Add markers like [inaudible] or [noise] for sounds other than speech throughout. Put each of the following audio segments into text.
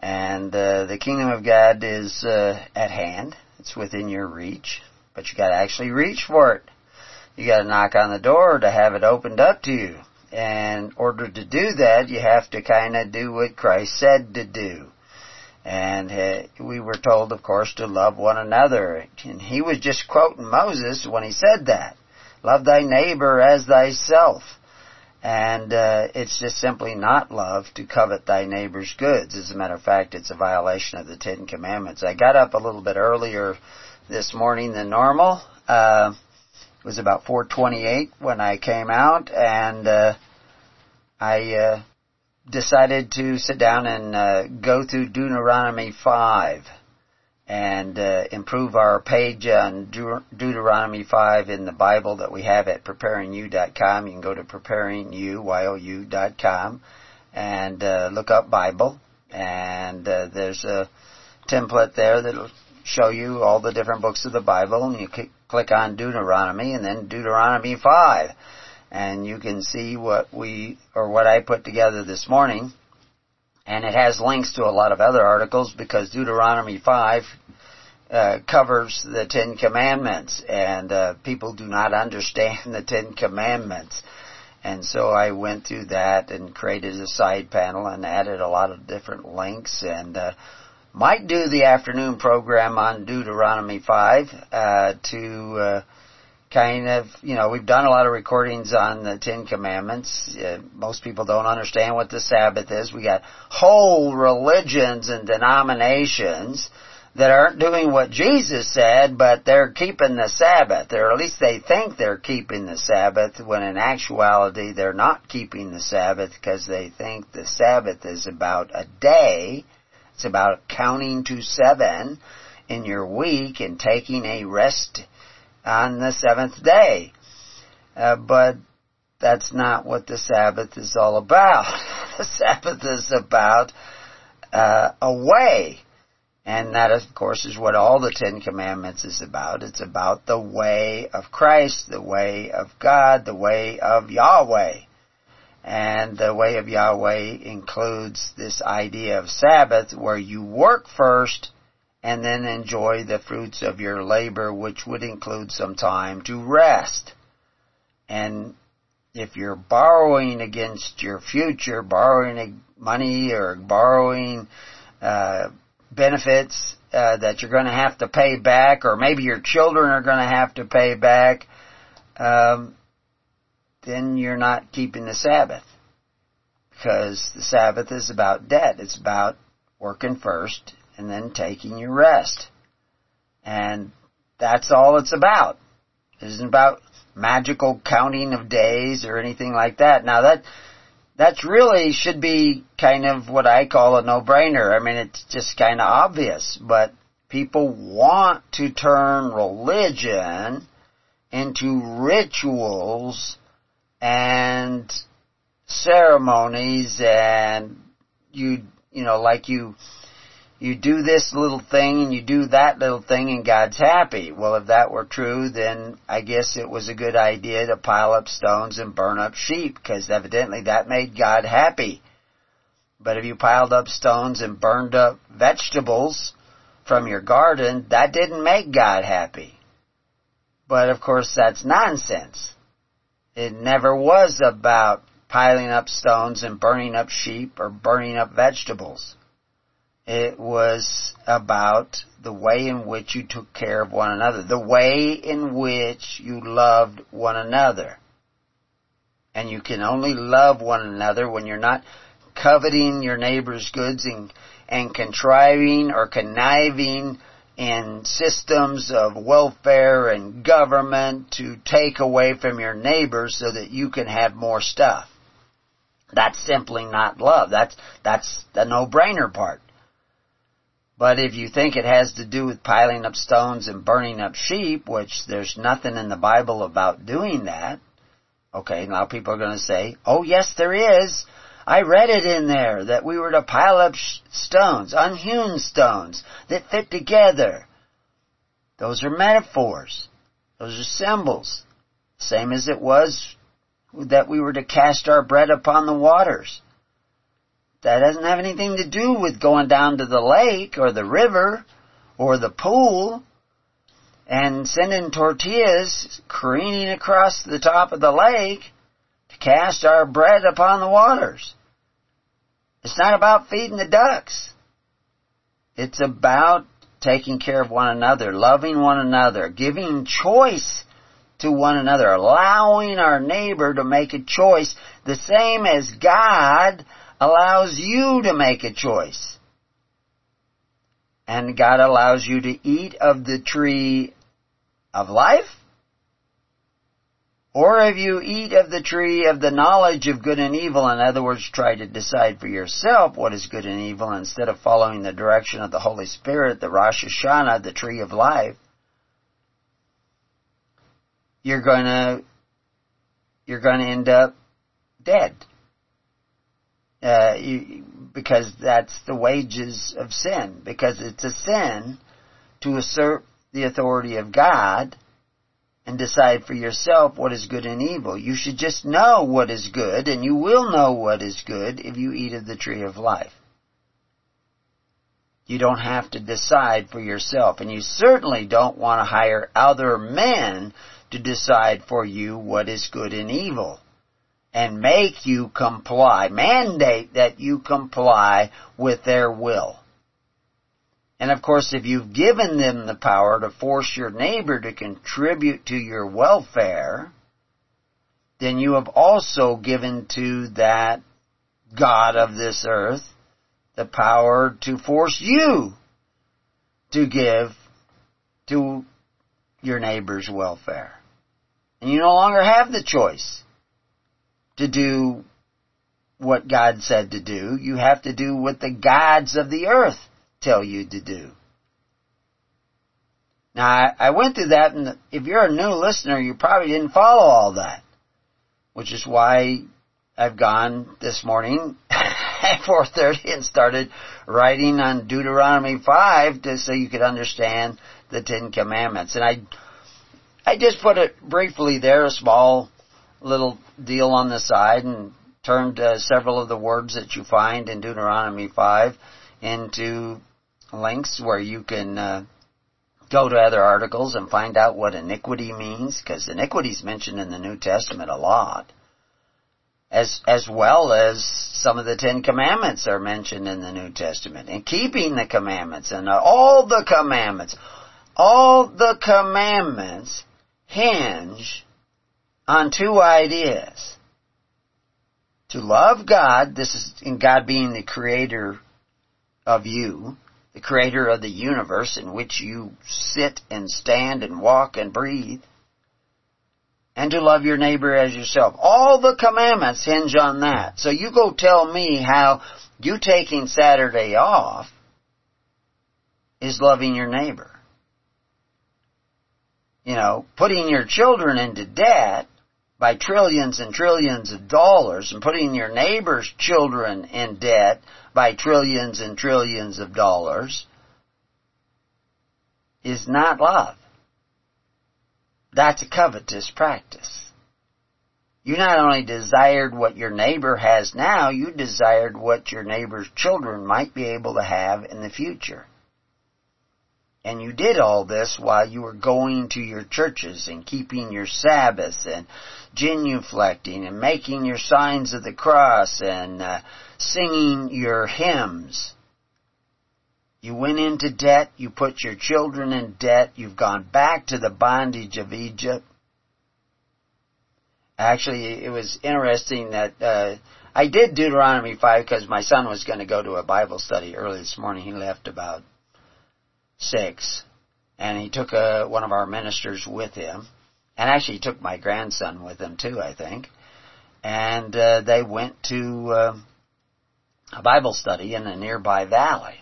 And uh, the Kingdom of God is uh, at hand. It's within your reach, but you got to actually reach for it. You got to knock on the door to have it opened up to you. And in order to do that, you have to kind of do what Christ said to do. And uh, we were told, of course, to love one another. And he was just quoting Moses when he said that. Love thy neighbor as thyself. And uh, it's just simply not love to covet thy neighbor's goods. As a matter of fact, it's a violation of the Ten Commandments. I got up a little bit earlier this morning than normal. Uh, it was about 4:28 when I came out, and uh, I uh, decided to sit down and uh, go through Deuteronomy 5 and uh, improve our page on Deut- Deuteronomy 5 in the Bible that we have at preparingyou.com. You can go to preparingyou.com and uh, look up Bible, and uh, there's a template there that'll show you all the different books of the Bible, and you c- click on Deuteronomy and then Deuteronomy 5, and you can see what we or what I put together this morning and it has links to a lot of other articles because Deuteronomy 5 uh, covers the Ten Commandments, and uh, people do not understand the Ten Commandments. And so I went through that and created a side panel and added a lot of different links and uh, might do the afternoon program on Deuteronomy 5 uh, to uh, kind of, you know, we've done a lot of recordings on the Ten Commandments. Uh, most people don't understand what the Sabbath is. We got whole religions and denominations that aren't doing what Jesus said, but they're keeping the Sabbath, or at least they think they're keeping the Sabbath, when in actuality they're not keeping the Sabbath because they think the Sabbath is about a day. It's about counting to seven in your week and taking a rest on the seventh day. Uh, but that's not what the Sabbath is all about. [laughs] the Sabbath is about uh, a way. And that, of course, is what all the Ten Commandments is about. It's about the way of Christ, the way of God, the way of Yahweh. And the way of Yahweh includes this idea of Sabbath where you work first and then enjoy the fruits of your labor, which would include some time to rest. And if you're borrowing against your future, borrowing money or borrowing uh, benefits uh, that you're going to have to pay back, or maybe your children are going to have to pay back, um, then you're not keeping the Sabbath. Because the Sabbath is about debt. It's about working first and then taking your rest. And that's all it's about. It isn't about magical counting of days or anything like that. Now that that's really should be kind of what I call a no-brainer. I mean, it's just kind of obvious, but people want to turn religion into rituals and ceremonies and you, you know, like you, you do this little thing and you do that little thing and God's happy. Well, if that were true, then I guess it was a good idea to pile up stones and burn up sheep, because evidently that made God happy. But if you piled up stones and burned up vegetables from your garden, that didn't make God happy. But of course that's nonsense. It never was about piling up stones and burning up sheep or burning up vegetables. It was about the way in which you took care of one another, the way in which you loved one another. And you can only love one another when you're not coveting your neighbor's goods and, and contriving or conniving in systems of welfare and government to take away from your neighbors so that you can have more stuff. That's simply not love. That's, that's the no-brainer part. But if you think it has to do with piling up stones and burning up sheep, which there's nothing in the Bible about doing that, okay, now people are going to say, oh yes there is. I read it in there that we were to pile up stones, unhewn stones that fit together. Those are metaphors. Those are symbols. Same as it was that we were to cast our bread upon the waters. That doesn't have anything to do with going down to the lake or the river or the pool and sending tortillas careening across the top of the lake to cast our bread upon the waters. It's not about feeding the ducks. It's about taking care of one another, loving one another, giving choice to one another, allowing our neighbor to make a choice the same as God allows you to make a choice. And God allows you to eat of the tree of life? Or if you eat of the tree of the knowledge of good and evil, in other words, try to decide for yourself what is good and evil instead of following the direction of the Holy Spirit, the Ruach HaKodesh, the tree of life, you're gonna, you're gonna end up dead uh, you, because that's the wages of sin. Because it's a sin to assert the authority of God and decide for yourself what is good and evil. You should just know what is good, and you will know what is good if you eat of the tree of life. You don't have to decide for yourself, and you certainly don't want to hire other men to decide for you what is good and evil and make you comply, mandate that you comply with their will. And of course, if you've given them the power to force your neighbor to contribute to your welfare, then you have also given to that God of this earth the power to force you to give to your neighbor's welfare. And you no longer have the choice to do what God said to do. You have to do what the gods of the earth tell you to do. Now, I, I went through that, and if you're a new listener, you probably didn't follow all that, which is why I've gone this morning [laughs] at 4.30 and started writing on Deuteronomy 5 to, so you could understand the Ten Commandments. And I, I just put it briefly there, a small little deal on the side and turned uh, several of the words that you find in Deuteronomy 5 into links where you can uh, go to other articles and find out what iniquity means, because iniquity is mentioned in the New Testament a lot. As, as well as some of the Ten Commandments are mentioned in the New Testament. And keeping the commandments and all the commandments, all the commandments hinge on two ideas. To love God, this is in God being the creator of you, the creator of the universe in which you sit and stand and walk and breathe, and to love your neighbor as yourself. All the commandments hinge on that. So you go tell me how you taking Saturday off is loving your neighbor. You know, putting your children into debt by trillions and trillions of dollars and putting your neighbor's children in debt by trillions and trillions of dollars is not love. That's a covetous practice. You not only desired what your neighbor has now, you desired what your neighbor's children might be able to have in the future. And you did all this while you were going to your churches and keeping your Sabbaths and genuflecting and making your signs of the cross and uh, singing your hymns. You went into debt, you put your children in debt, you've gone back to the bondage of Egypt. Actually, it was interesting that uh, I did Deuteronomy 5 because my son was going to go to a Bible study early this morning. He left about six, and he took a, one of our ministers with him, and actually he took my grandson with him too, I think, and uh, they went to uh, a Bible study in a nearby valley.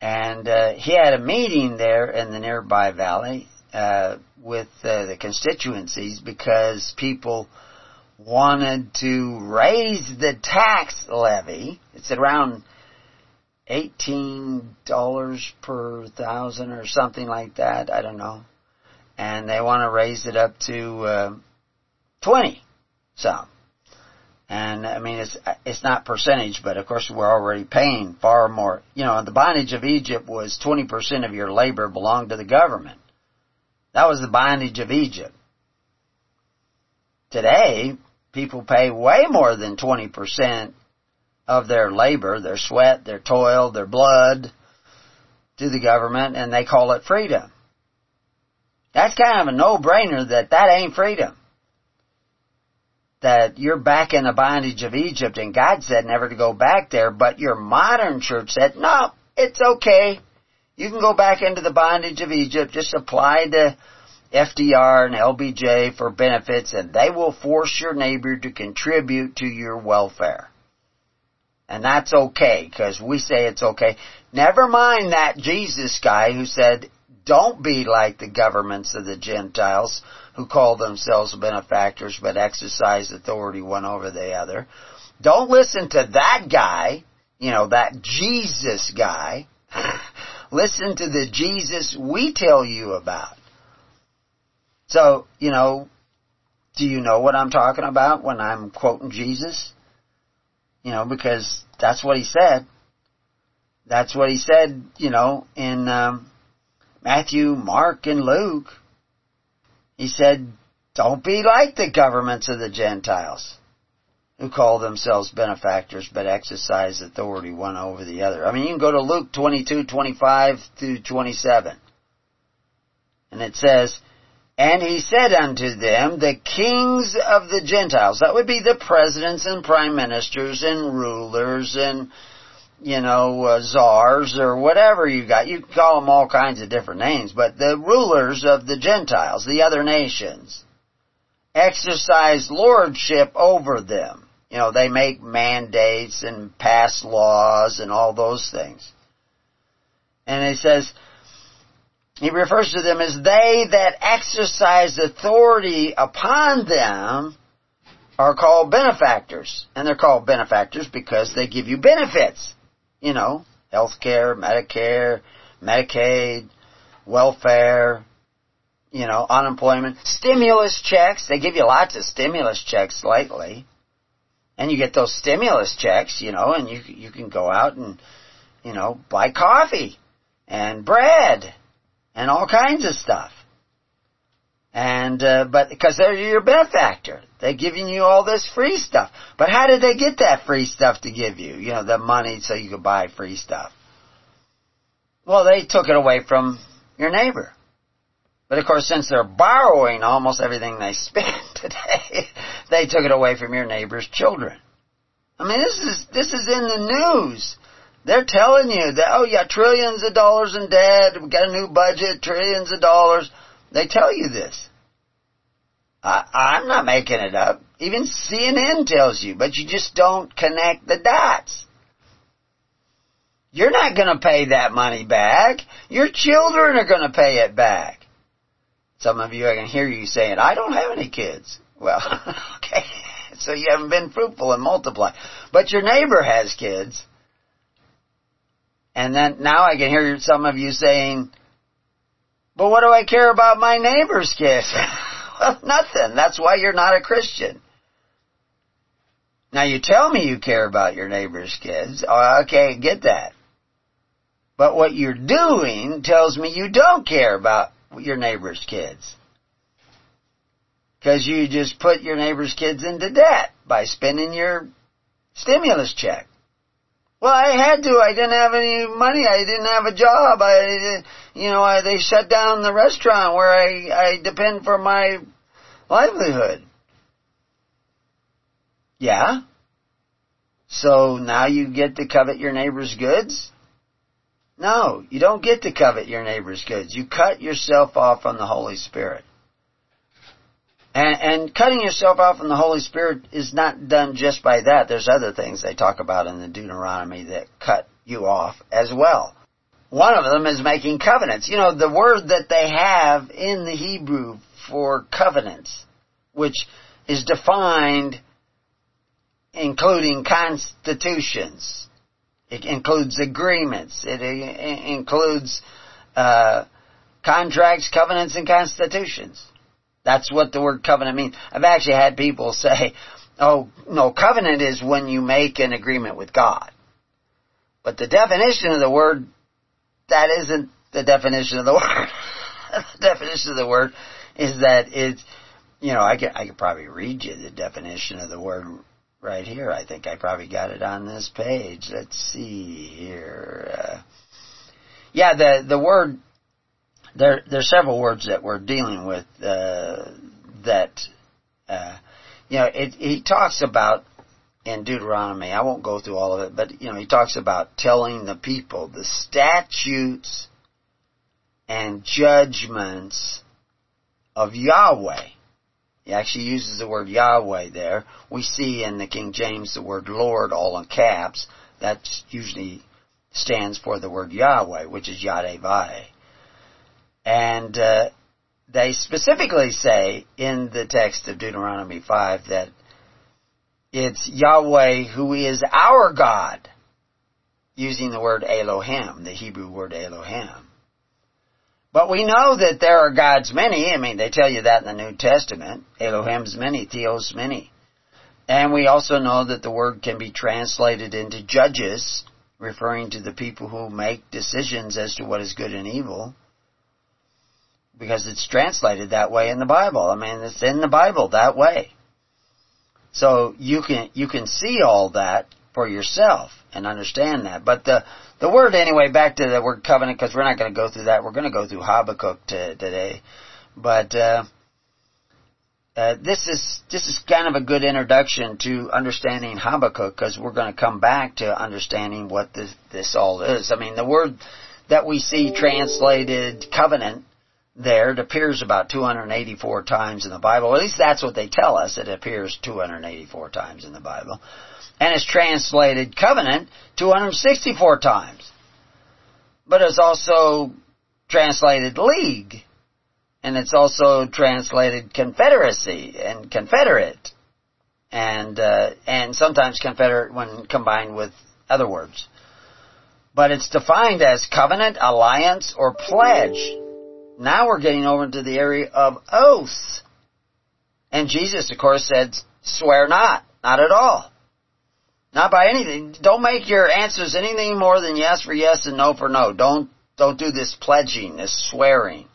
And uh, he had a meeting there in the nearby valley uh, with uh, the constituencies because people wanted to raise the tax levy. It's around eighteen dollars per thousand or something like that. I don't know, and they want to raise it up to uh, twenty. So, and I mean it's it's not percentage, but of course we're already paying far more. You know, the bondage of Egypt was twenty percent of your labor belonged to the government. That was the bondage of Egypt. Today, people pay way more than 20% of their labor, their sweat, their toil, their blood to the government and they call it freedom. That's kind of a no-brainer that that ain't freedom. That you're back in the bondage of Egypt and God said never to go back there, but your modern church said, no, it's okay. You can go back into the bondage of Egypt, just apply to FDR and LBJ for benefits and they will force your neighbor to contribute to your welfare. And that's okay, because we say it's okay. Never mind that Jesus guy who said, don't be like the governments of the Gentiles who call themselves benefactors but exercise authority one over the other. Don't listen to that guy, you know, that Jesus guy. [laughs] listen to the Jesus we tell you about. So, you know, do you know what I'm talking about when I'm quoting Jesus? You know, because that's what he said. That's what he said, you know, in um, Matthew, Mark, and Luke. He said, don't be like the governments of the Gentiles who call themselves benefactors but exercise authority one over the other. I mean, you can go to Luke 22, 25 through 27. And it says, and he said unto them, the kings of the Gentiles, that would be the presidents and prime ministers and rulers and, you know, uh, czars or whatever you got. You call them all kinds of different names, but the rulers of the Gentiles, the other nations, exercise lordship over them. You know, they make mandates and pass laws and all those things. And he says, he refers to them as they that exercise authority upon them are called benefactors. And they're called benefactors because they give you benefits. You know, health care, Medicare, Medicaid, welfare, you know, unemployment, stimulus checks. They give you lots of stimulus checks lately. And you get those stimulus checks, you know, and you, you can go out and, you know, buy coffee and bread and all kinds of stuff. And, uh, but, because they're your benefactor. They're giving you all this free stuff. But how did they get that free stuff to give you? You know, the money so you could buy free stuff. Well, they took it away from your neighbor. But of course, since they're borrowing almost everything they [laughs] spend today, they took it away from your neighbor's children. I mean, this is, this is in the news. They're telling you that, oh yeah, trillions of dollars in debt, we've got a new budget, trillions of dollars. They tell you this. I, I'm not making it up. Even CNN tells you, but you just don't connect the dots. You're not going to pay that money back. Your children are going to pay it back. Some of you, I can hear you saying, I don't have any kids. Well, [laughs] okay. So you haven't been fruitful and multiply. But your neighbor has kids. And then now I can hear some of you saying, but what do I care about my neighbor's kids? [laughs] well, nothing. That's why you're not a Christian. Now you tell me you care about your neighbor's kids. Oh, okay, get that. But what you're doing tells me you don't care about your neighbor's kids. Because you just put your neighbor's kids into debt by spending your stimulus check. Well, I had to. I didn't have any money. I didn't have a job. I, you know, I, they shut down the restaurant where I, I depend for my livelihood. Yeah. So now you get to covet your neighbor's goods? No, you don't get to covet your neighbor's goods. You cut yourself off from the Holy Spirit. And, and cutting yourself off from the Holy Spirit is not done just by that. There's other things they talk about in the Deuteronomy that cut you off as well. one of them is making covenants. You know, the word that they have in the Hebrew for covenants, which is defined including constitutions. It includes agreements. It, includes uh, contracts, covenants, and constitutions. That's what the word covenant means. I've actually had people say, oh, no, covenant is when you make an agreement with God. But the definition of the word, that isn't the definition of the [laughs] word. the definition of the word is that it's, you know, I could, I could probably read you the definition of the word right here. I think I probably got it on this page. Let's see here. Uh, yeah, the the word there there's several words that we're dealing with uh, that uh, you know it, he talks about in Deuteronomy. I won't go through all of it, but you know he talks about telling the people the statutes and judgments of Yahweh. He actually uses the word Yahweh there. We see in the King James the word Lord all in caps. That usually stands for the word Yahweh, which is Yadevai. And uh, they specifically say in the text of Deuteronomy 5 that it's Yahweh who is our God, using the word Elohim, the Hebrew word Elohim. But we know that there are gods many. I mean, they tell you that in the New Testament. Elohim's many, Theos many. And we also know that the word can be translated into judges, referring to the people who make decisions as to what is good and evil. Because it's translated that way in the Bible. I mean, it's in the Bible that way. So you can, you can see all that for yourself and understand that. But the, the word anyway, back to the word covenant, because we're not going to go through that. We're going to go through Habakkuk to, today. But, uh, uh, this is this is kind of a good introduction to understanding Habakkuk because we're going to come back to understanding what this this all is. I mean, the word that we see translated covenant there it appears about 284 times in the Bible. At least that's what they tell us. It appears 284 times in the Bible and it's translated covenant 264 times. But it's also translated league, and it's also translated confederacy and confederate, and uh, and sometimes confederate when combined with other words. But it's defined as covenant, alliance, or pledge. Now we're getting over into the area of oaths. And Jesus, of course, said, swear not, not at all. Not by anything. Don't make your answers anything more than yes for yes and no for no. Don't, don't do this pledging, this swearing.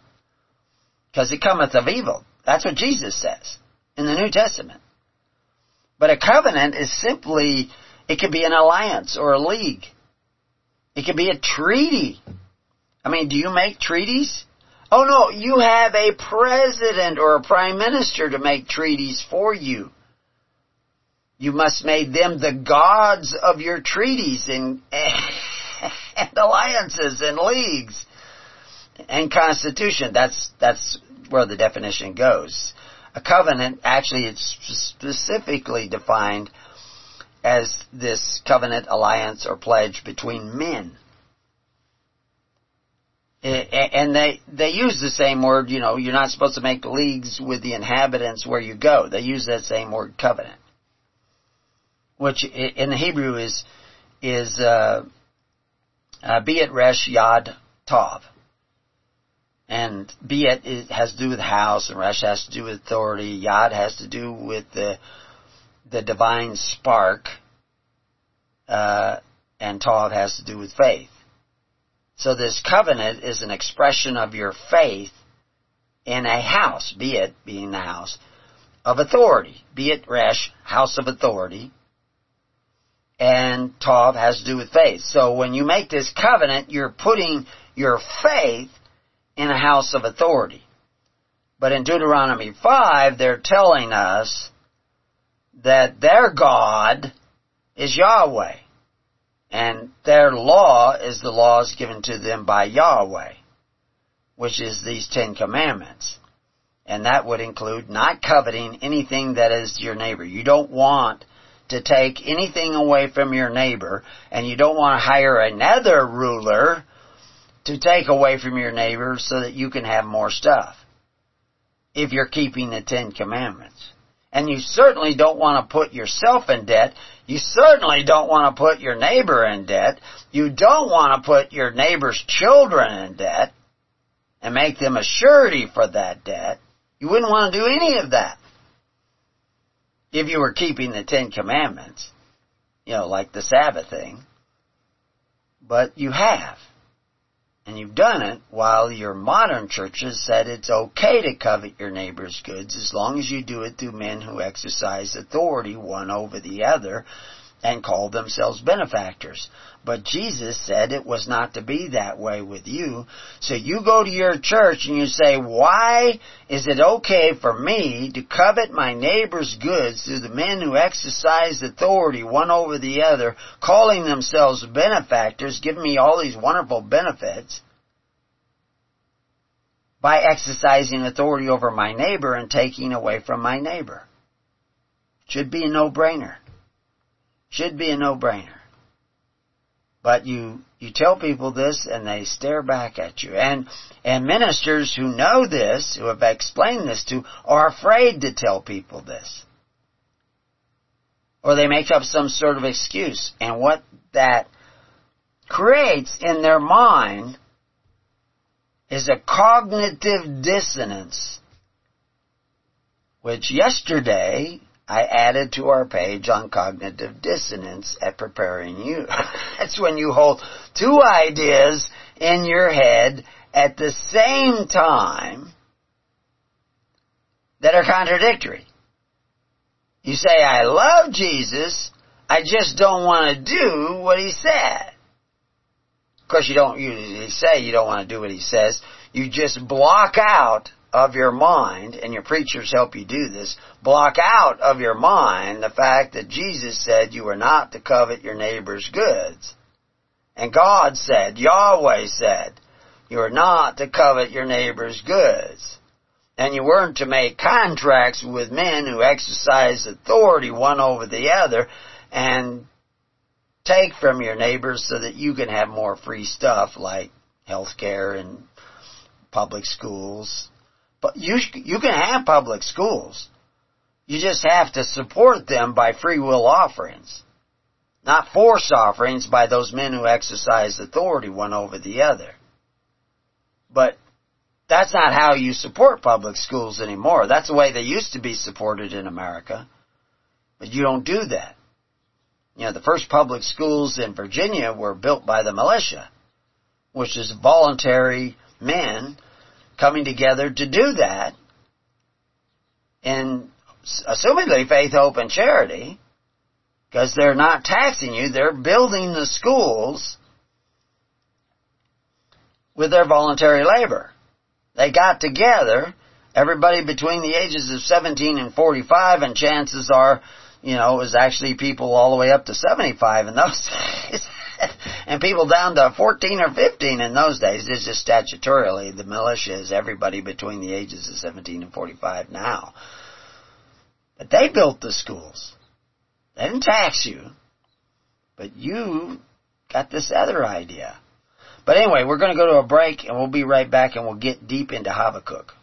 Because it cometh of evil. That's what Jesus says in the New Testament. But a covenant is simply, it could be an alliance or a league. It could be a treaty. I mean, do you make treaties? Oh no, you have a president or a prime minister to make treaties for you. You must make them the gods of your treaties and, [laughs] and alliances and leagues and constitution. That's, that's where the definition goes. A covenant, actually it's specifically defined as this covenant, alliance, or pledge between men. And they, they use the same word, you know, you're not supposed to make leagues with the inhabitants where you go. They use that same word, covenant which in the Hebrew is is uh, uh, Biat Resh Yad Tov. And Biat has to do with house, and Resh has to do with authority. Yad has to do with the the divine spark, uh, and Tov has to do with faith. So this covenant is an expression of your faith in a house, be it being the house of authority, be it Resh, house of authority, and Tov has to do with faith. So when you make this covenant, you're putting your faith in a house of authority. But in Deuteronomy 5, they're telling us that their God is Yahweh. And their law is the laws given to them by Yahweh, which is these Ten Commandments. And that would include not coveting anything that is your neighbor. You don't want to take anything away from your neighbor, and you don't want to hire another ruler to take away from your neighbor so that you can have more stuff. If you're keeping the Ten Commandments. And you certainly don't want to put yourself in debt. You certainly don't want to put your neighbor in debt. You don't want to put your neighbor's children in debt and make them a surety for that debt. You wouldn't want to do any of that if you were keeping the Ten Commandments, you know, like the Sabbath thing. But you have. And you've done it while your modern churches said it's okay to covet your neighbor's goods as long as you do it through men who exercise authority one over the other and call themselves benefactors. But Jesus said it was not to be that way with you. So you go to your church and you say, why is it okay for me to covet my neighbor's goods through the men who exercise authority one over the other, calling themselves benefactors, giving me all these wonderful benefits, by exercising authority over my neighbor and taking away from my neighbor? Should be a no-brainer. Should be a no-brainer. But you, you tell people this and they stare back at you. And, and ministers who know this, who have explained this to, are afraid to tell people this. Or they make up some sort of excuse. And what that creates in their mind is a cognitive dissonance, which yesterday I added to our page on cognitive dissonance at preparing you. [laughs] That's when you hold two ideas in your head at the same time that are contradictory. You say, I love Jesus, I just don't want to do what he said. Of course, you don't usually say you don't want to do what he says. You just block out of your mind, and your preachers help you do this, block out of your mind the fact that Jesus said you are not to covet your neighbor's goods. And God said, Yahweh said, you are not to covet your neighbor's goods. And you weren't to make contracts with men who exercise authority one over the other and take from your neighbors so that you can have more free stuff like health care and public schools but you, you can have public schools. You just have to support them by free will offerings. Not force offerings by those men who exercise authority one over the other. But that's not how you support public schools anymore. That's the way they used to be supported in America. But you don't do that. You know, the first public schools in Virginia were built by the militia, which is voluntary men coming together to do that in assumedly faith, hope, and charity, because they're not taxing you, they're building the schools with their voluntary labor. They got together, everybody between the ages of 17 and 45, and chances are, you know, it was actually people all the way up to 75 in those [laughs] days. [laughs] and people down to 14 or 15 in those days. This is statutorily. The militia is everybody between the ages of 17 and 45 now. But they built the schools. They didn't tax you. But you got this other idea. But anyway, we're going to go to a break and we'll be right back and we'll get deep into Habakkuk.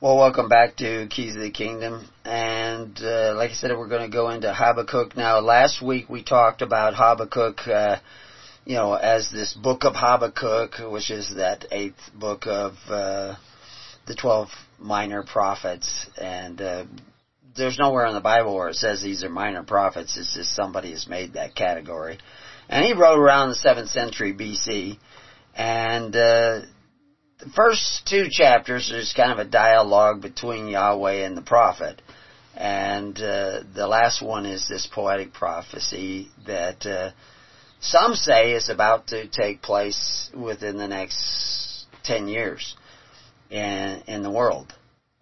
Well, welcome back to Keys of the Kingdom. And uh, like I said, we're going to go into Habakkuk. Now, last week we talked about Habakkuk uh, you know, as this book of Habakkuk, which is that eighth book of uh, the twelve minor prophets, and uh, there's nowhere in the Bible where it says these are minor prophets. It's just somebody has made that category, and he wrote around the seventh century BC, and uh, the first two chapters is kind of a dialogue between Yahweh and the prophet. And uh, the last one is this poetic prophecy that uh, some say is about to take place within the next 10 years in, in the world.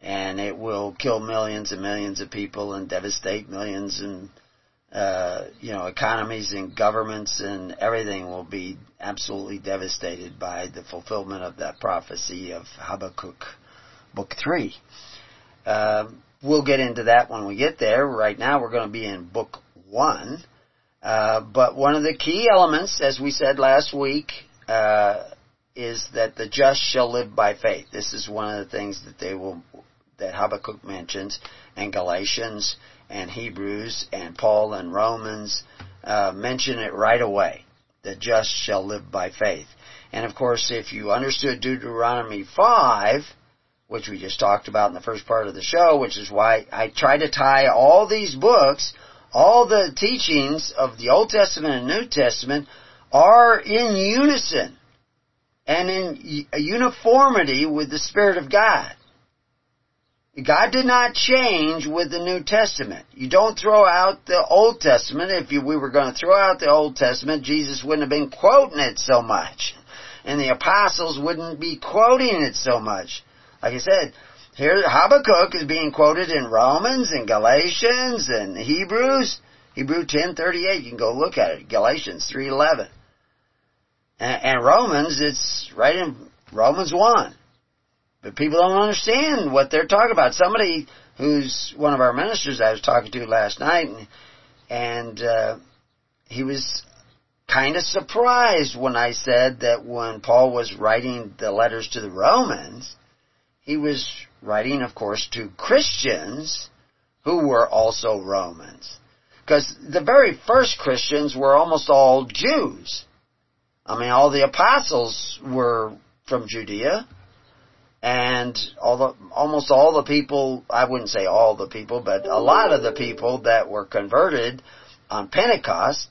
And it will kill millions and millions of people and devastate millions and, uh, you know, economies and governments and everything will be absolutely devastated by the fulfillment of that prophecy of Habakkuk, book 3. Uh, we'll get into that when we get there. Right now we're going to be in book 1 uh, but one of the key elements, as we said last week, uh, is that the just shall live by faith. This is one of the things that they will, that Habakkuk mentions, and Galatians, and Hebrews, and Paul and Romans, uh, mention it right away. The just shall live by faith. And of course, if you understood Deuteronomy 5, which we just talked about in the first part of the show, which is why I try to tie all these books, all the teachings of the Old Testament and New Testament are in unison and in uniformity with the Spirit of God. God did not change with the New Testament. You don't throw out the Old Testament. If you, we were going to throw out the Old Testament, Jesus wouldn't have been quoting it so much. And the apostles wouldn't be quoting it so much. Like I said, here Habakkuk is being quoted in Romans and Galatians and Hebrews. Hebrew 10:38, you can go look at it. Galatians 3:11. And, and Romans, it's right in Romans 1. But people don't understand what they're talking about. Somebody who's one of our ministers I was talking to last night, and, and uh, he was kind of surprised when I said that when Paul was writing the letters to the Romans, he was writing, of course, to Christians who were also Romans. Because the very first Christians were almost all Jews. I mean, all the apostles were from Judea, and all the, almost all the people, I wouldn't say all the people, but a lot of the people that were converted on Pentecost,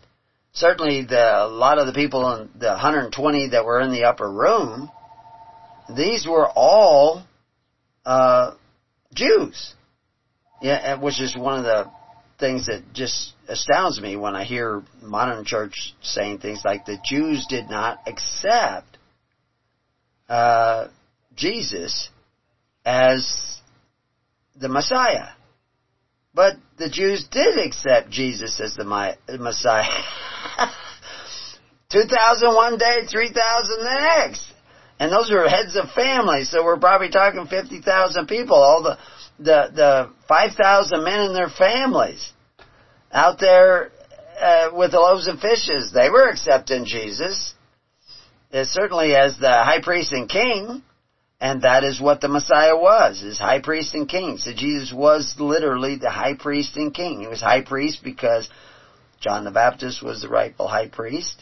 certainly the, a lot of the people in the 120 that were in the upper room, these were all, uh, Jews. Yeah, which is one of the things that just astounds me when I hear modern church saying things like the Jews did not accept uh, Jesus as the Messiah. But the Jews did accept Jesus as the Messiah. [laughs] 2001 day, 3,000 the next. And those were heads of families, so we're probably talking 50,000 people, all the, the, the 5,000 men and their families out there uh, with the loaves and fishes. They were accepting Jesus, uh, certainly as the high priest and king, and that is what the Messiah was, is high priest and king. So Jesus was literally the high priest and king. He was high priest because John the Baptist was the rightful high priest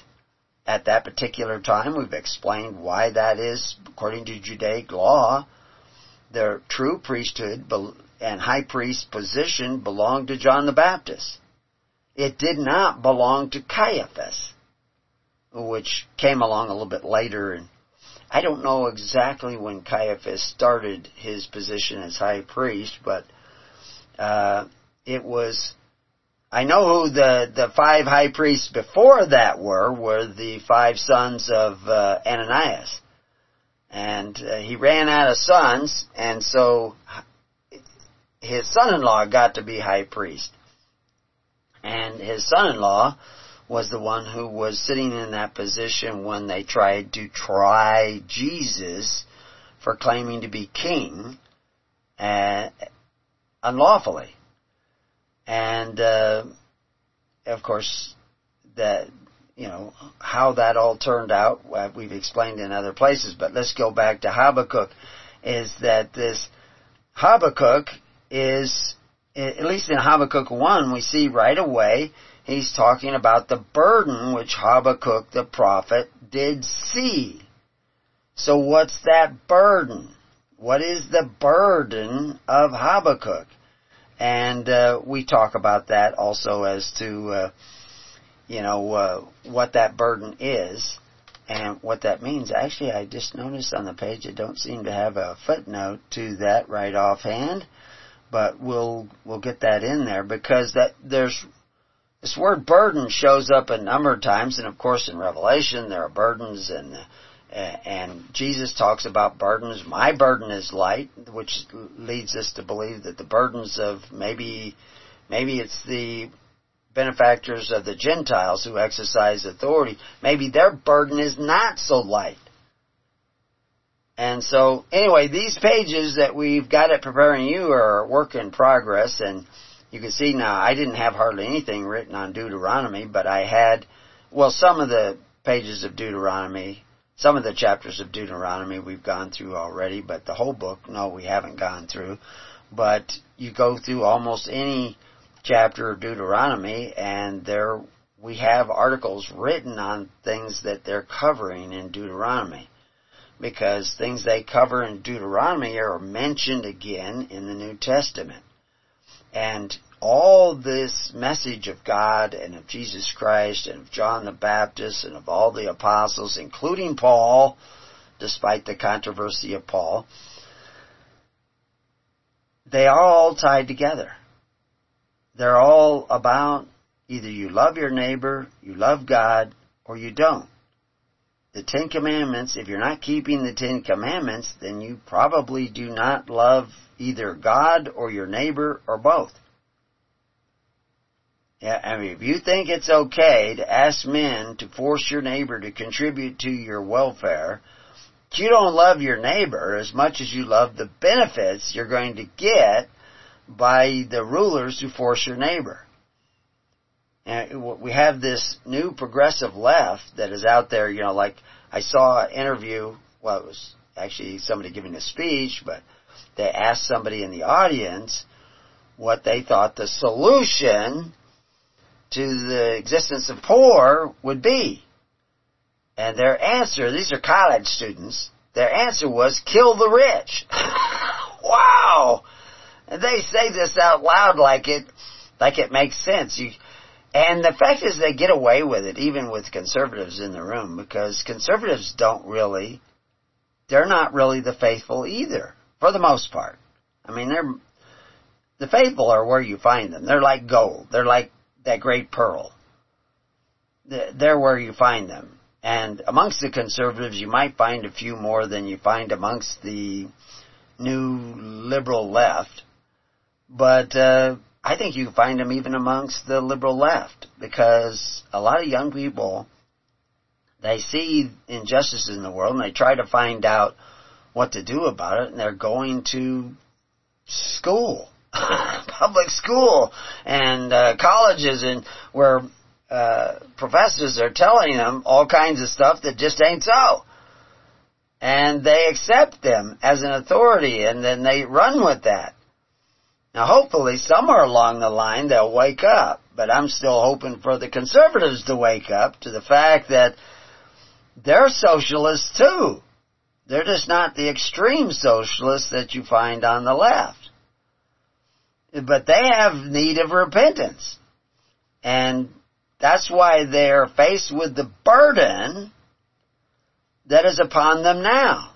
at that particular time. We've explained why that is according to Judaic law. The true priesthood and high priest position belonged to John the Baptist. It did not belong to Caiaphas, which came along a little bit later. And I don't know exactly when Caiaphas started his position as high priest, but uh, it was. I know who the the five high priests before that were. Were the five sons of uh, Ananias, and uh, he ran out of sons, and so his son-in-law got to be high priest and his son-in-law was the one who was sitting in that position when they tried to try Jesus for claiming to be king uh, unlawfully. And uh, of course, that you know how that all turned out, we've explained in other places. But let's go back to Habakkuk. Is that this Habakkuk is at least in Habakkuk 1, we see right away he's talking about the burden which Habakkuk the prophet did see. So what's that burden? What is the burden of Habakkuk? And uh, we talk about that also as to, uh, you know, uh, what that burden is and what that means. Actually, I just noticed on the page it don't seem to have a footnote to that right offhand but we'll we'll get that in there because that there's this word burden shows up a number of times, and of course in Revelation there are burdens, and and Jesus talks about burdens. My burden is light, which leads us to believe that the burdens of maybe maybe it's the benefactors of the Gentiles who exercise authority. Maybe their burden is not so light. And so, anyway, these pages that we've got it preparing you are a work in progress, and you can see now I didn't have hardly anything written on Deuteronomy, but I had, well, some of the pages of Deuteronomy some of the chapters of Deuteronomy we've gone through already, but the whole book, no, we haven't gone through. But you go through almost any chapter of Deuteronomy and there we have articles written on things that they're covering in Deuteronomy. Because things they cover in Deuteronomy are mentioned again in the New Testament. And all this message of God and of Jesus Christ and of John the Baptist and of all the apostles, including Paul, despite the controversy of Paul, they are all tied together. They're all about either you love your neighbor, you love God, or you don't. The Ten Commandments, if you're not keeping the Ten Commandments, then you probably do not love either God or your neighbor or both. Yeah, I mean, if you think it's okay to ask men to force your neighbor to contribute to your welfare, you don't love your neighbor as much as you love the benefits you're going to get by the rulers who force your neighbor. And we have this new progressive left that is out there, you know, like I saw an interview, well it was actually somebody giving a speech, but they asked somebody in the audience what they thought the solution to the existence of poor would be. And their answer, these are college students, their answer was kill the rich. [laughs] wow! And they say this out loud like it, like it makes sense. You, and the fact is they get away with it even with conservatives in the room because conservatives don't really, they're not really the faithful either, for the most part. I mean, they're, the faithful are where you find them. They're like gold. They're like that great pearl. They're where you find them. And amongst the conservatives, you might find a few more than you find amongst the new liberal left. But, uh, I think you find them even amongst the liberal left because a lot of young people, they see injustices in the world and they try to find out what to do about it and they're going to school, [laughs] public school and uh, colleges and where uh, professors are telling them all kinds of stuff that just ain't so. And they accept them as an authority and then they run with that. Now hopefully somewhere along the line they'll wake up, but I'm still hoping for the conservatives to wake up to the fact that they're socialists too. They're just not the extreme socialists that you find on the left. But they have need of repentance. And that's why they're faced with the burden that is upon them now.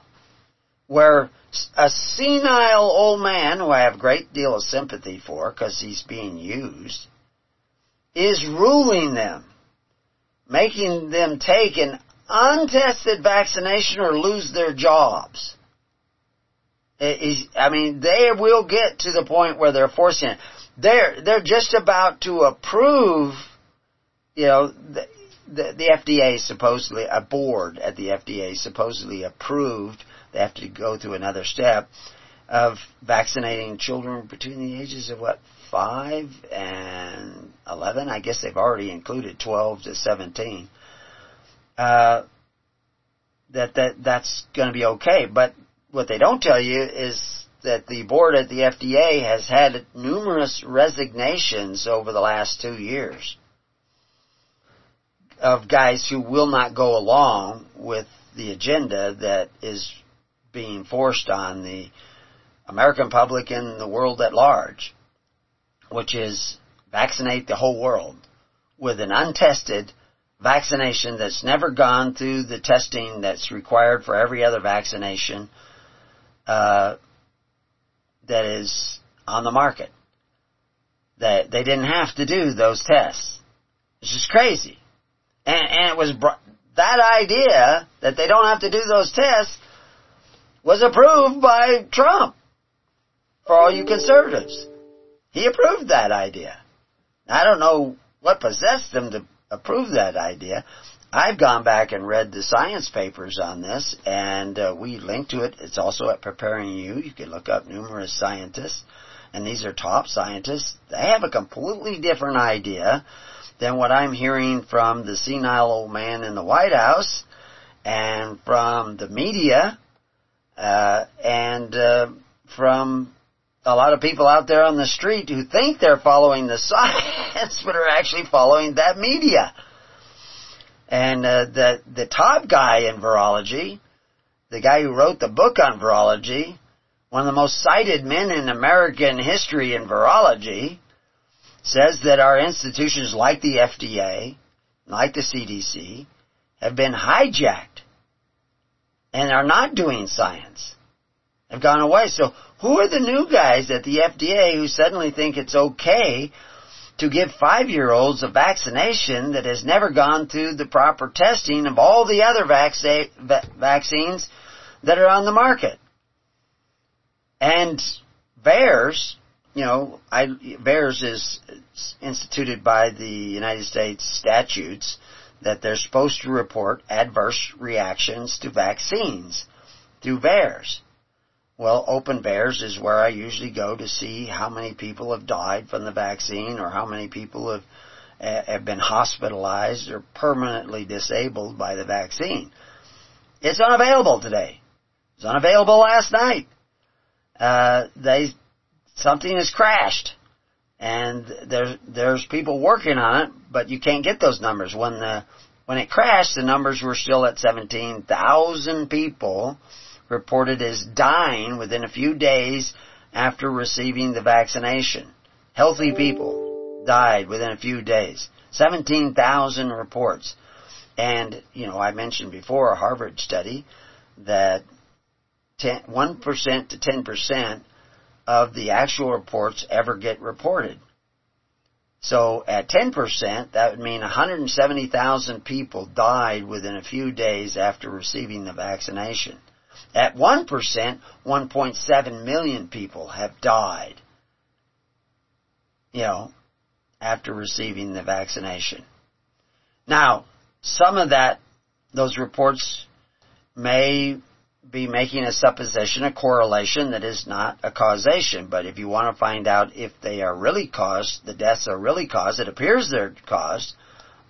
Where a senile old man who I have a great deal of sympathy for because he's being used is ruling them, making them take an untested vaccination or lose their jobs. I mean, they will get to the point where they're forcing it. They're, they're just about to approve, you know, the, the, the FDA supposedly, a board at the FDA supposedly approved they have to go through another step of vaccinating children between the ages of what, 5 and 11? I guess they've already included 12 to 17. Uh, that, that, that's gonna be okay. But what they don't tell you is that the board at the FDA has had numerous resignations over the last two years of guys who will not go along with the agenda that is being forced on the American public and the world at large, which is vaccinate the whole world with an untested vaccination that's never gone through the testing that's required for every other vaccination uh, that is on the market. That they didn't have to do those tests. It's just crazy. And, and it was br- that idea that they don't have to do those tests was approved by Trump. For all you conservatives. He approved that idea. I don't know what possessed him to approve that idea. I've gone back and read the science papers on this, and uh, we link to it. It's also at Preparing You. You can look up numerous scientists, and these are top scientists. They have a completely different idea than what I'm hearing from the senile old man in the White House and from the media, uh, and uh, from a lot of people out there on the street who think they're following the [laughs] science, but are actually following that media. And uh, the the top guy in virology, the guy who wrote the book on virology, one of the most cited men in American history in virology, says that our institutions like the FDA, like the CDC, have been hijacked and are not doing science. Have gone away. So who are the new guys at the FDA who suddenly think it's okay to give five-year-olds a vaccination that has never gone through the proper testing of all the other vac- vaccines that are on the market? And VAERS, you know, I, VAERS is instituted by the United States statutes that they're supposed to report adverse reactions to vaccines through VAERS. Well, Open VAERS is where I usually go to see how many people have died from the vaccine or how many people have have been hospitalized or permanently disabled by the vaccine. It's unavailable today. It's unavailable last night. Uh, they something has crashed, and there's there's people working on it, but you can't get those numbers. When the when it crashed, the numbers were still at seventeen thousand people reported as dying within a few days after receiving the vaccination. Healthy people died within a few days. 17,000 reports. And, you know, I mentioned before a Harvard study that 10, 1% to 10% of the actual reports ever get reported. So at 10%, that would mean 170,000 people died within a few days after receiving the vaccination. At 1%, 1.7 million people have died, you know, after receiving the vaccination. Now, some of that, those reports may be making a supposition, a correlation that is not a causation. But if you want to find out if they are really caused, the deaths are really caused, it appears they're caused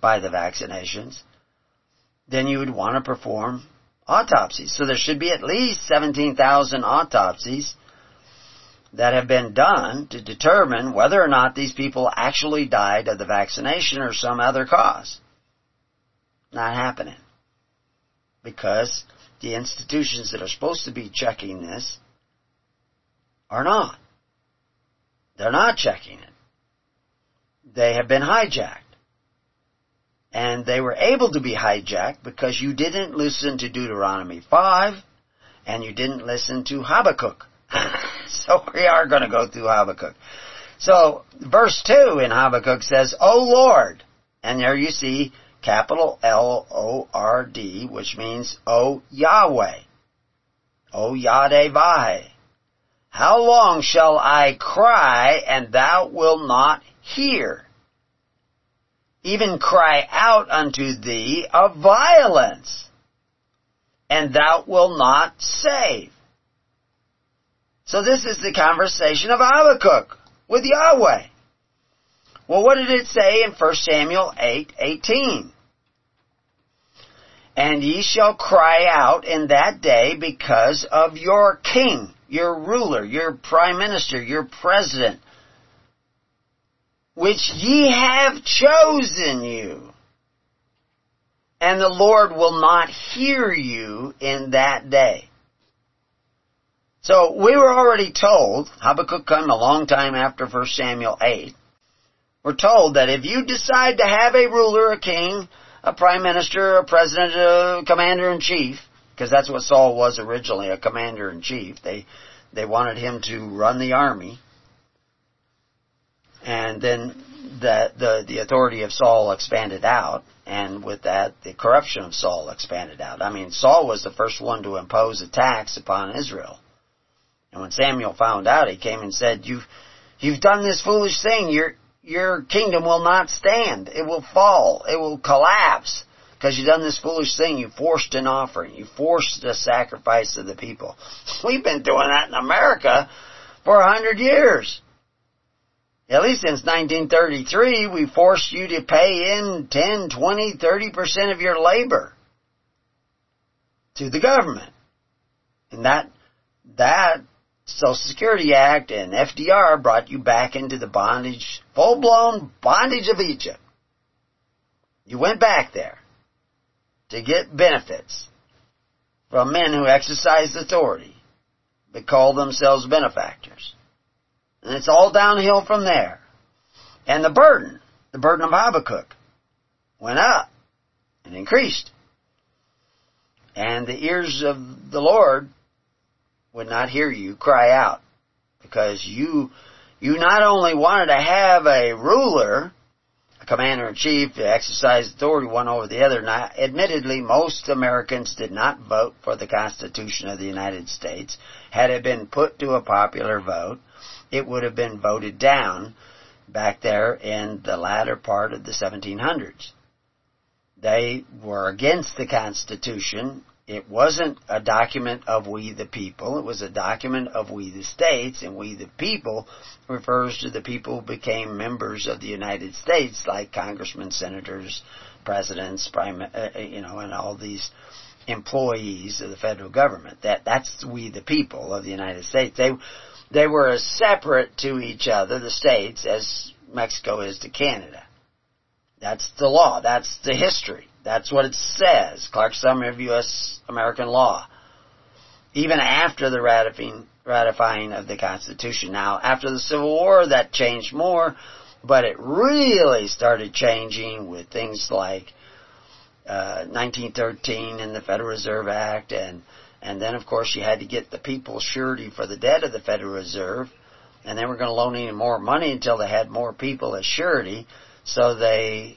by the vaccinations, then you would want to perform autopsies. So there should be at least 17,000 autopsies that have been done to determine whether or not these people actually died of the vaccination or some other cause. Not happening. Because the institutions that are supposed to be checking this are not. They're not checking it. They have been hijacked. And they were able to be hijacked because you didn't listen to Deuteronomy 5 and you didn't listen to Habakkuk. [laughs] so we are going to go through Habakkuk. So verse 2 in Habakkuk says, O Lord, and there you see capital L-O-R-D, which means O Yahweh, O Yadevah. How long shall I cry and thou wilt not hear? Even cry out unto thee of violence, and thou wilt not save. So this is the conversation of Habakkuk with Yahweh. Well, what did it say in 1 Samuel 8, 18? And ye shall cry out in that day because of your king, your ruler, your prime minister, your president, which ye have chosen you. And the Lord will not hear you in that day. So we were already told, Habakkuk came a long time after 1 Samuel 8, we're told that if you decide to have a ruler, a king, a prime minister, a president, a commander-in-chief, because that's what Saul was originally, a commander-in-chief. They, they wanted him to run the army and then the, the, the authority of Saul expanded out, and with that, the corruption of Saul expanded out. I mean, Saul was the first one to impose a tax upon Israel. And when Samuel found out, he came and said, you've, you've done this foolish thing. Your, your kingdom will not stand. It will fall. It will collapse. Because you've done this foolish thing. You forced an offering. You forced a sacrifice of the people. [laughs] We've been doing that in America for a hundred years. At least since 1933, we forced you to pay in 10, 20, 30% of your labor. to the government. And that, that Social Security Act and FDR brought you back into the bondage, full-blown bondage of Egypt. You went back there to get benefits from men who exercised authority but called themselves benefactors. And it's all downhill from there. And the burden, the burden of Habakkuk, went up and increased. And the ears of the Lord would not hear you cry out because you, you not only wanted to have a ruler, a commander in chief to exercise authority one over the other. Now, admittedly, most Americans did not vote for the Constitution of the United States. Had it been put to a popular vote, it would have been voted down back there in the latter part of the 1700s. They were against the Constitution. It wasn't a document of we the people. It was a document of we the states, and we the people refers to the people who became members of the United States, like congressmen, senators, presidents, prime, uh, uh you know, and all these employees of the federal government. That that's we the people of the United States. They they were as separate to each other, the states, as Mexico is to Canada. That's the law. That's the history. That's what it says. Clark Summary of U.S. American Law. Even after the ratifying, ratifying of the Constitution. Now, after the Civil War, that changed more, but it really started changing with things like uh, 1913 and the Federal Reserve Act and and then, of course, you had to get the people surety for the debt of the Federal Reserve. And they were going to loan in more money until they had more people as surety. So they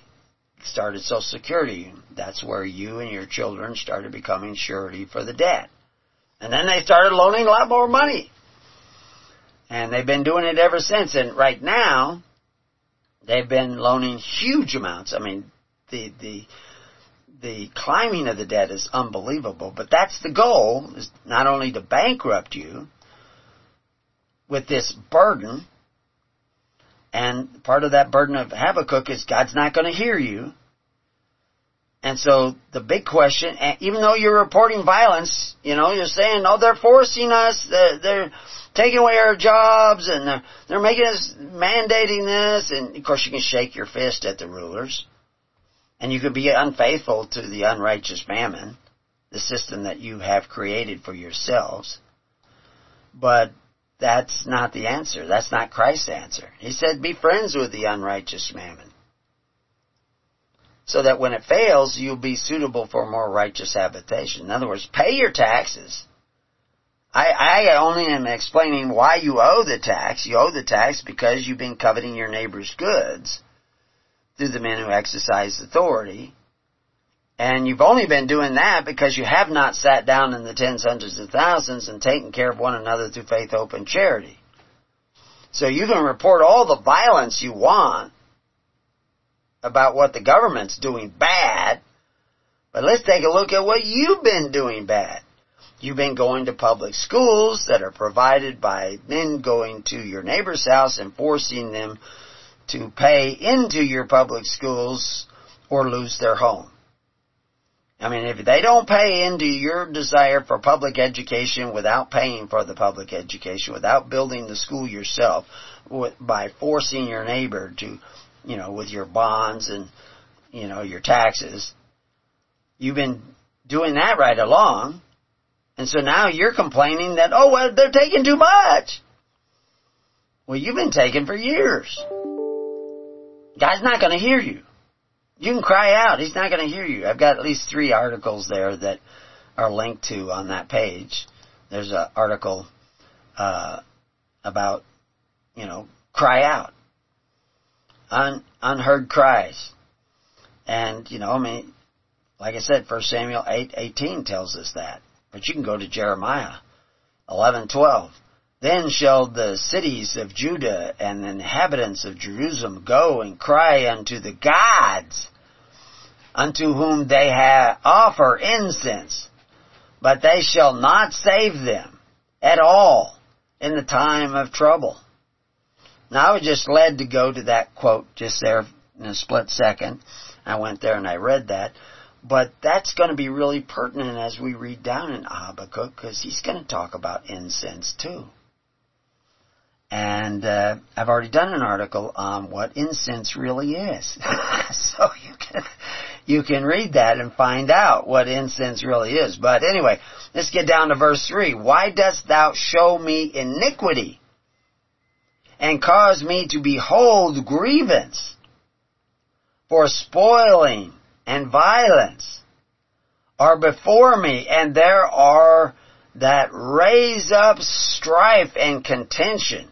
started Social Security. That's where you and your children started becoming surety for the debt. And then they started loaning a lot more money. And they've been doing it ever since. And right now, they've been loaning huge amounts. I mean, the, the, the climbing of the debt is unbelievable, but that's the goal, is not only to bankrupt you with this burden, and part of that burden of Habakkuk is God's not going to hear you. And so the big question, even though you're reporting violence, you know, you're saying, oh, they're forcing us, they're, they're taking away our jobs, and they're, they're making us mandating this, and of course you can shake your fist at the rulers. And you could be unfaithful to the unrighteous mammon, the system that you have created for yourselves. But that's not the answer. That's not Christ's answer. He said, be friends with the unrighteous mammon. So that when it fails, you'll be suitable for more righteous habitation. In other words, pay your taxes. I, I only am explaining why you owe the tax. You owe the tax because you've been coveting your neighbor's goods through the men who exercise authority. And you've only been doing that because you have not sat down in the tens, hundreds, and thousands and taken care of one another through faith, hope, and charity. So you can report all the violence you want about what the government's doing bad, but let's take a look at what you've been doing bad. You've been going to public schools that are provided by men going to your neighbor's house and forcing them to pay into your public schools or lose their home. I mean, if they don't pay into your desire for public education without paying for the public education, without building the school yourself, by forcing your neighbor to, you know, with your bonds and, you know, your taxes, you've been doing that right along. And so now you're complaining that, oh, well, they're taking too much. Well, you've been taking for years. God's not going to hear you. You can cry out. He's not going to hear you. I've got at least three articles there that are linked to on that page. There's an article uh, about, you know, cry out. Un, unheard cries. And, you know, I mean, like I said, 1 Samuel 8, 18 tells us that. But you can go to Jeremiah 11, 12. Then shall the cities of Judah and the inhabitants of Jerusalem go and cry unto the gods unto whom they have offer incense, but they shall not save them at all in the time of trouble. Now I was just led to go to that quote just there in a split second. I went there and I read that. But that's going to be really pertinent as we read down in Habakkuk because he's going to talk about incense too. And uh, I've already done an article on what incense really is, [laughs] so you can you can read that and find out what incense really is. But anyway, let's get down to verse three. Why dost thou show me iniquity and cause me to behold grievance? For spoiling and violence are before me, and there are that raise up strife and contention.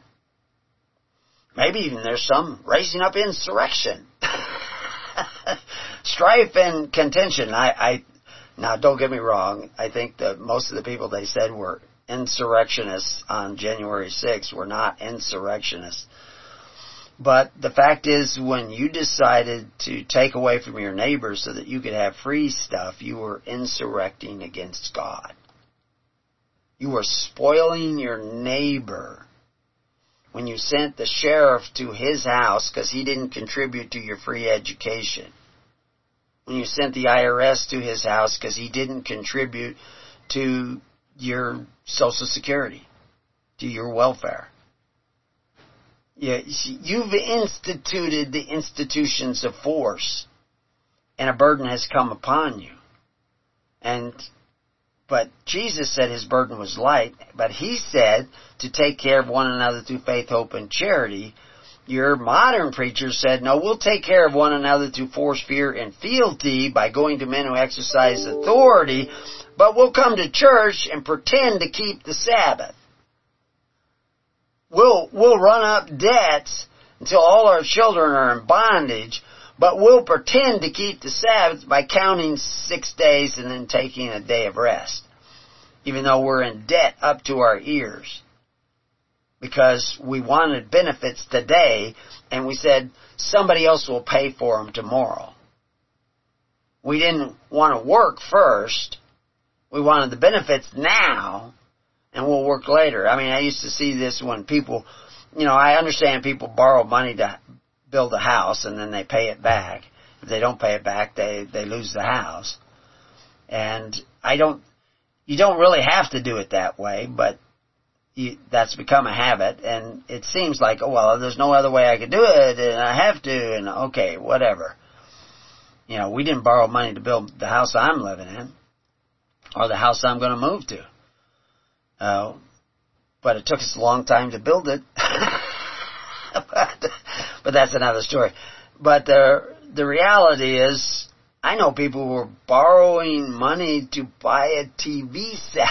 Maybe even there's some raising up insurrection. [laughs] strife and contention. I, I, now don't get me wrong. I think that most of the people they said were insurrectionists on January 6th were not insurrectionists. But the fact is, when you decided to take away from your neighbors so that you could have free stuff, you were insurrecting against God. You were spoiling your neighbor when you sent the sheriff to his house because he didn't contribute to your free education. When you sent the IRS to his house because he didn't contribute to your social security, to your welfare. You've instituted the institutions of force, and a burden has come upon you. And, but Jesus said his burden was light, but he said to take care of one another through faith, hope, and charity. Your modern preacher said, no, we'll take care of one another through force, fear, and fealty by going to men who exercise authority, but we'll come to church and pretend to keep the Sabbath. We'll, we'll run up debts until all our children are in bondage, but we'll pretend to keep the Sabbath by counting six days and then taking a day of rest. Even though we're in debt up to our ears. Because we wanted benefits today and we said somebody else will pay for them tomorrow. We didn't want to work first. We wanted the benefits now and we'll work later. I mean, I used to see this when people, you know, I understand people borrow money to build a house and then they pay it back. If they don't pay it back, they, they lose the house. And I don't, you don't really have to do it that way, but you, that's become a habit and it seems like, oh well, there's no other way I could do it and I have to and okay, whatever. You know, we didn't borrow money to build the house I'm living in or the house I'm going to move to. Uh, but it took us a long time to build it. [laughs] but, that's another story. But the the reality is, I know people who are borrowing money to buy a TV set.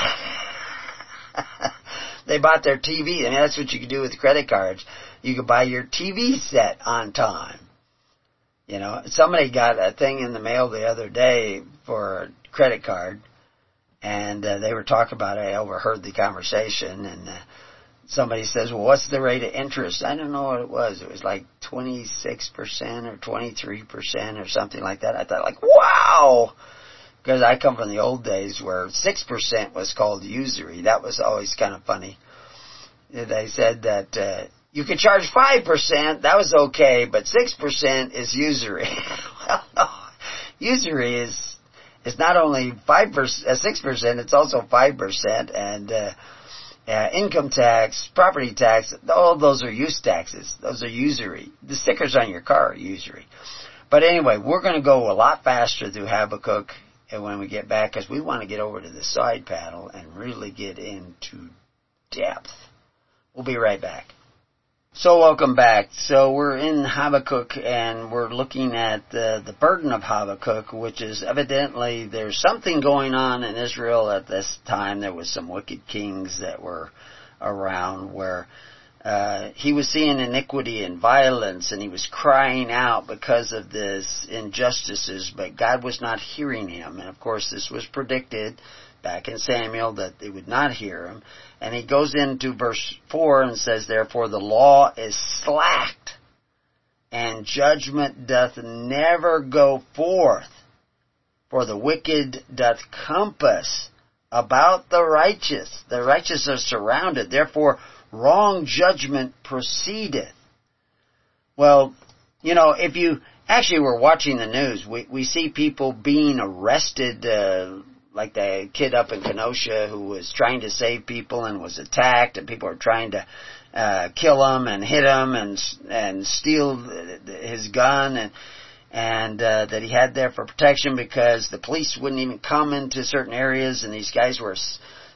[laughs] they bought their TV. I mean, that's what you can do with credit cards. You can buy your TV set on time. You know, somebody got a thing in the mail the other day for a credit card and uh, they were talking about it. I overheard the conversation, and uh, somebody says, "Well, what's the rate of interest?" I don't know what it was. It was like twenty six percent or twenty three percent or something like that. I thought, like, wow, because I come from the old days where six percent was called usury. That was always kind of funny. They said that. Uh, you could charge 5%, that was okay, but 6% is usury. [laughs] well, no. Usury is is not only five percent, uh, six percent, it's also five percent, and uh, uh, income tax, property tax, all those are use taxes. Those are usury. The stickers on your car are usury. But anyway, we're going to go a lot faster through Habakkuk when we get back because we want to get over to the side panel and really get into depth. We'll be right back. So welcome back. So we're in Habakkuk and we're looking at the, the burden of Habakkuk, which is evidently there's something going on in Israel at this time. There was some wicked kings that were around where uh, he was seeing iniquity and violence and he was crying out because of this injustices, but God was not hearing him. And of course this was predicted back in Samuel that they would not hear him. And he goes into verse 4 and says, Therefore the law is slacked, and judgment doth never go forth. For the wicked doth compass about the righteous. The righteous are surrounded. Therefore wrong judgment proceedeth. Well, you know, if you actually we're watching the news. We we see people being arrested. Uh, like the kid up in Kenosha who was trying to save people and was attacked, and people are trying to uh, kill him and hit him and and steal his gun and and uh, that he had there for protection because the police wouldn't even come into certain areas and these guys were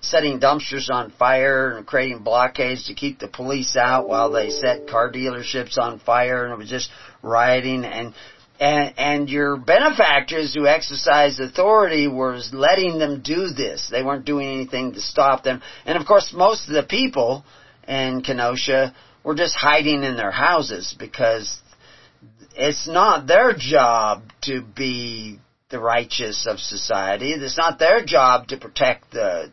setting dumpsters on fire and creating blockades to keep the police out while they set car dealerships on fire and it was just rioting and and and your benefactors who exercised authority were letting them do this. They weren't doing anything to stop them. And of course most of the people in Kenosha were just hiding in their houses because it's not their job to be the righteous of society. It's not their job to protect the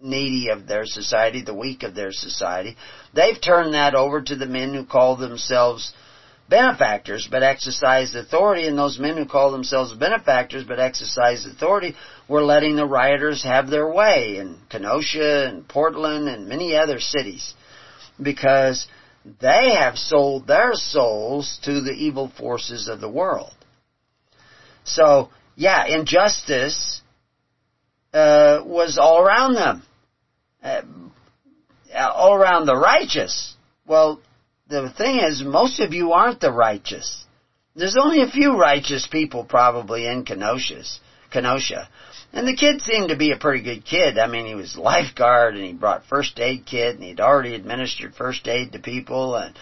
needy of their society, the weak of their society. They've turned that over to the men who call themselves benefactors but exercise authority, and those men who call themselves benefactors but exercise authority were letting the rioters have their way in Kenosha and Portland and many other cities because they have sold their souls to the evil forces of the world. So, yeah, injustice uh, was all around them, uh, all around the righteous. Well, the thing is, most of you aren't the righteous. There's only a few righteous people probably in Kenosha's, Kenosha. And the kid seemed to be a pretty good kid. I mean, he was lifeguard and he brought first aid kit and he'd already administered first aid to people and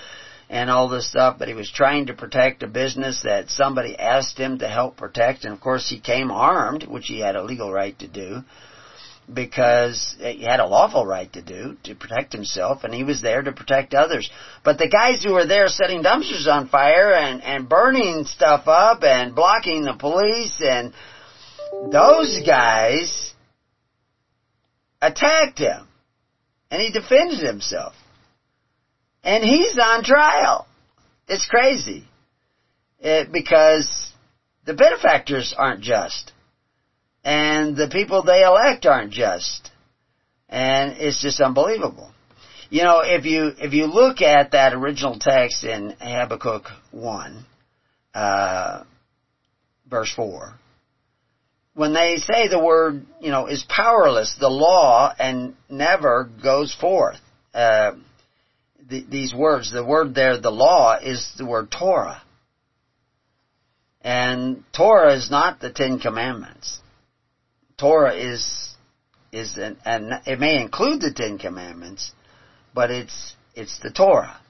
and all this stuff, but he was trying to protect a business that somebody asked him to help protect, and of course he came armed, which he had a legal right to do, because he had a lawful right to do, to protect himself, and he was there to protect others. But the guys who were there setting dumpsters on fire and, and burning stuff up and blocking the police and those guys attacked him. And he defended himself. And he's on trial. It's crazy. It, because the benefactors aren't just. And the people they elect aren't just. And it's just unbelievable. You know, if you, if you look at that original text in Habakkuk 1, uh, verse 4, when they say the word, you know, is powerless, the law, and never goes forth. Uh, the, these words, the word there, the law, is the word Torah. And Torah is not the Ten Commandments. Torah is, is an, and it may include the Ten Commandments, but it's, it's the Torah.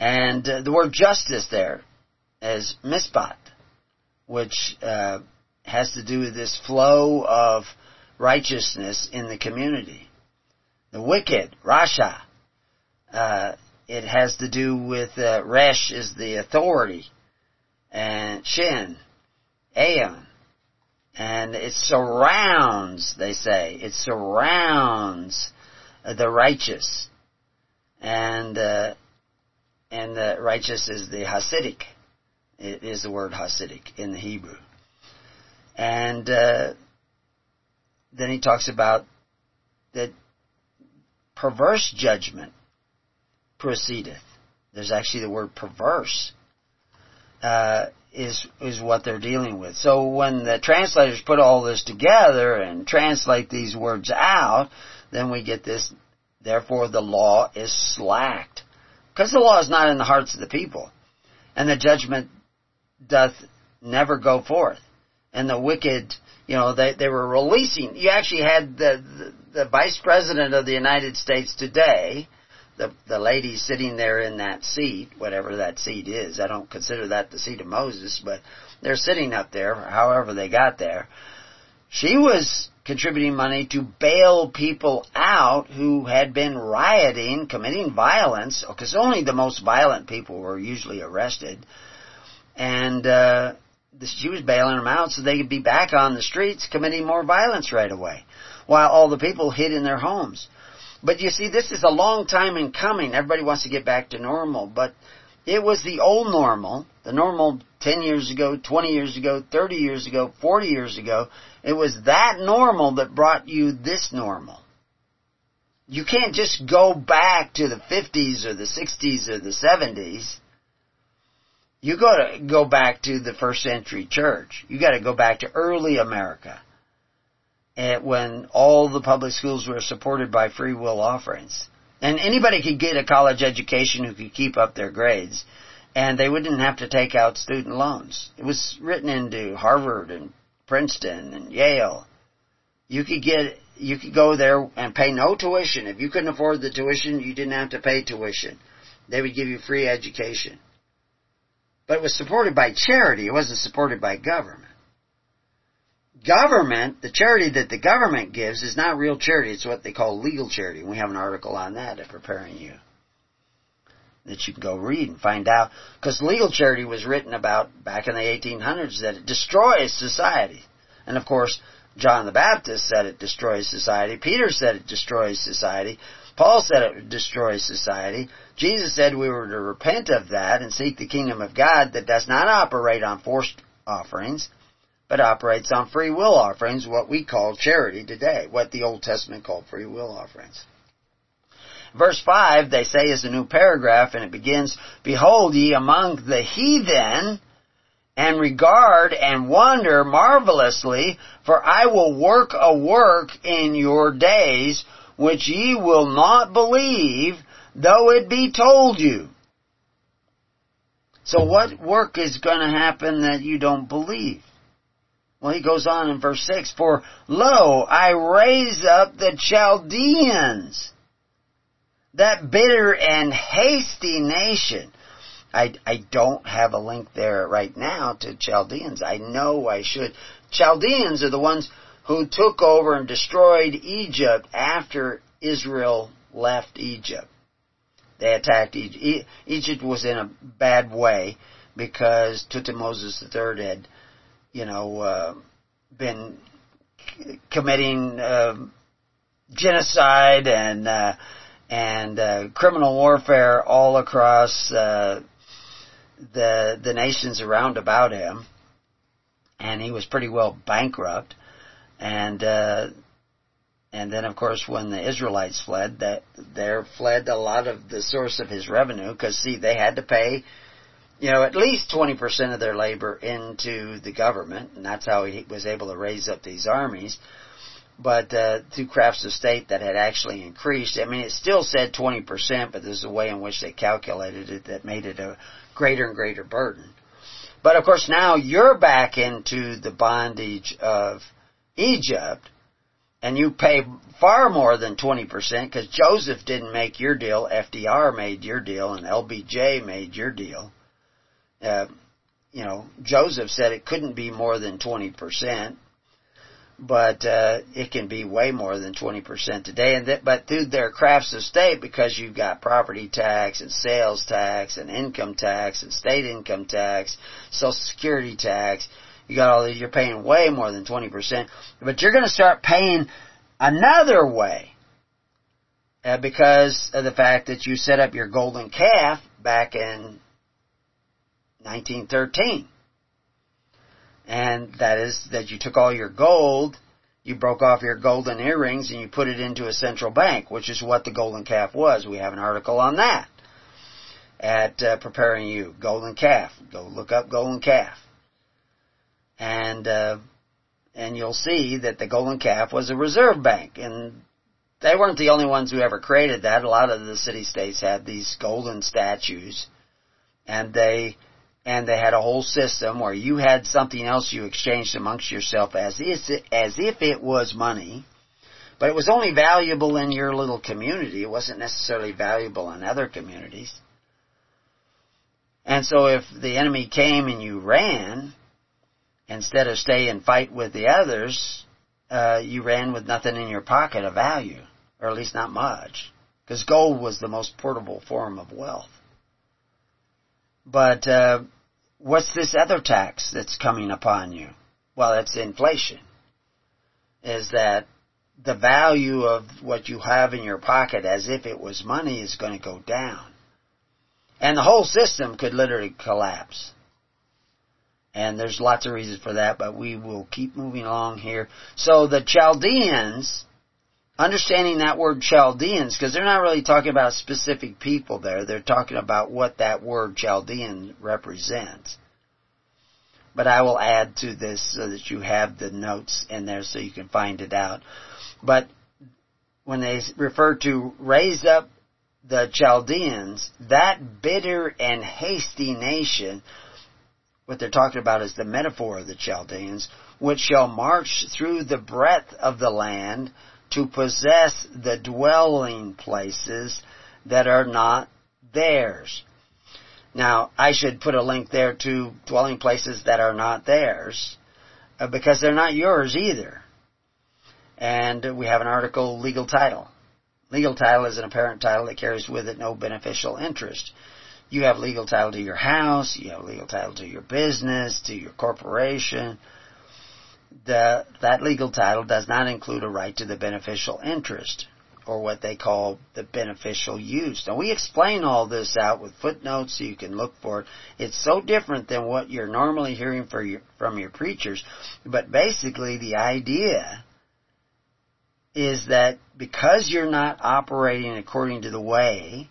And uh, the word justice there is mispat, which, uh, has to do with this flow of righteousness in the community. The wicked, Rasha, uh, it has to do with uh, Resh is the authority, and Shin, Ayin, and it surrounds. They say it surrounds the righteous, and uh, and the righteous is the Hasidic. It is the word Hasidic in the Hebrew. And uh, then he talks about that perverse judgment proceedeth. There's actually the word perverse uh, is is what they're dealing with. So when the translators put all this together and translate these words out, then we get this. Therefore, the law is slacked because the law is not in the hearts of the people, and the judgment doth never go forth and the wicked, you know, they, they were releasing, you actually had the, the, the vice president of the United States today, the, the lady sitting there in that seat, whatever that seat is, I don't consider that the seat of Moses, but they're sitting up there, however they got there. She was contributing money to bail people out who had been rioting, committing violence, because only the most violent people were usually arrested. And, uh, she was bailing them out so they could be back on the streets committing more violence right away, while all the people hid in their homes. But you see, this is a long time in coming. Everybody wants to get back to normal, but it was the old normal, the normal 10 years ago, 20 years ago, 30 years ago, 40 years ago. It was that normal that brought you this normal. You can't just go back to the 50s or the 60s or the 70s You got to go back to the first century church. You got to go back to early America, when all the public schools were supported by free will offerings, and anybody could get a college education who could keep up their grades, and they wouldn't have to take out student loans. It was written into Harvard and Princeton and Yale. You could get you could go there and pay no tuition. If you couldn't afford the tuition, you didn't have to pay tuition. They would give you free education. But it was supported by charity. It wasn't supported by government. Government, the charity that the government gives is not real charity. It's what they call legal charity. We have an article on that at Preparing You that you can go read and find out. Because legal charity was written about back in the 1800s that it destroys society. And of course, John the Baptist said it destroys society. Peter said it destroys society. Paul said it destroys society. Jesus said we were to repent of that and seek the kingdom of God that does not operate on forced offerings, but operates on free will offerings, what we call charity today, what the Old Testament called free will offerings. Verse 5, they say, is a new paragraph, and it begins, Behold ye among the heathen, and regard and wonder marvelously, for I will work a work in your days, which ye will not believe, though it be told you. So what work is going to happen that you don't believe? Well, he goes on in verse 6, For lo, I raise up the Chaldeans, that bitter and hasty nation. I, I don't have a link there right now to Chaldeans. I know I should. Chaldeans are the ones who took over and destroyed Egypt after Israel left Egypt. They attacked Egypt. Egypt was in a bad way because Tutmosis III had, you know, uh, been committing uh, genocide and uh, and uh, criminal warfare all across uh, the the nations around about him, and he was pretty well bankrupt. And uh, and then, of course, when the Israelites fled, that there fled a lot of the source of his revenue because see, they had to pay, you know, at least twenty percent of their labor into the government, and that's how he was able to raise up these armies. But uh, through crafts of state that had actually increased. I mean, it still said twenty percent, but there's a way in which they calculated it that made it a greater and greater burden. But of course, now you're back into the bondage of Egypt and you pay far more than 20% because Joseph didn't make your deal, FDR made your deal, and LBJ made your deal. Uh, you know, Joseph said it couldn't be more than 20%, but uh, it can be way more than 20% today. And that, but through their crafts of state, because you've got property tax and sales tax and income tax and state income tax, social security tax, you got all these, you're paying way more than 20%, but you're going to start paying another way uh, because of the fact that you set up your golden calf back in 1913. And that is that you took all your gold, you broke off your golden earrings and you put it into a central bank, which is what the golden calf was. We have an article on that at uh, Preparing You, Golden Calf. Go look up Golden Calf and uh, and you'll see that the golden calf was a reserve bank, and they weren't the only ones who ever created that. A lot of the city states had these golden statues, and they and they had a whole system where you had something else you exchanged amongst yourself as if as if it was money. But it was only valuable in your little community. It wasn't necessarily valuable in other communities. And so if the enemy came and you ran, instead of stay and fight with the others, uh, you ran with nothing in your pocket of value, or at least not much, because gold was the most portable form of wealth. But uh, what's this other tax that's coming upon you? Well, it's inflation. Is that the value of what you have in your pocket as if it was money is going to go down. And the whole system could literally collapse. And there's lots of reasons for that, but we will keep moving along here. So the Chaldeans, understanding that word Chaldeans, because they're not really talking about specific people there, they're talking about what that word Chaldean represents. But I will add to this so that you have the notes in there so you can find it out. But when they refer to raise up the Chaldeans, that bitter and hasty nation, what they're talking about is the metaphor of the Chaldeans, which shall march through the breadth of the land to possess the dwelling places that are not theirs. Now, I should put a link there to dwelling places that are not theirs, uh, because they're not yours either. And we have an article, legal title. Legal title is an apparent title that carries with it no beneficial interest. You have legal title to your house, you have legal title to your business, to your corporation, the, that legal title does not include a right to the beneficial interest or what they call the beneficial use. Now we explain all this out with footnotes so you can look for it. It's so different than what you're normally hearing your, from your preachers, but basically the idea is that because you're not operating according to the way,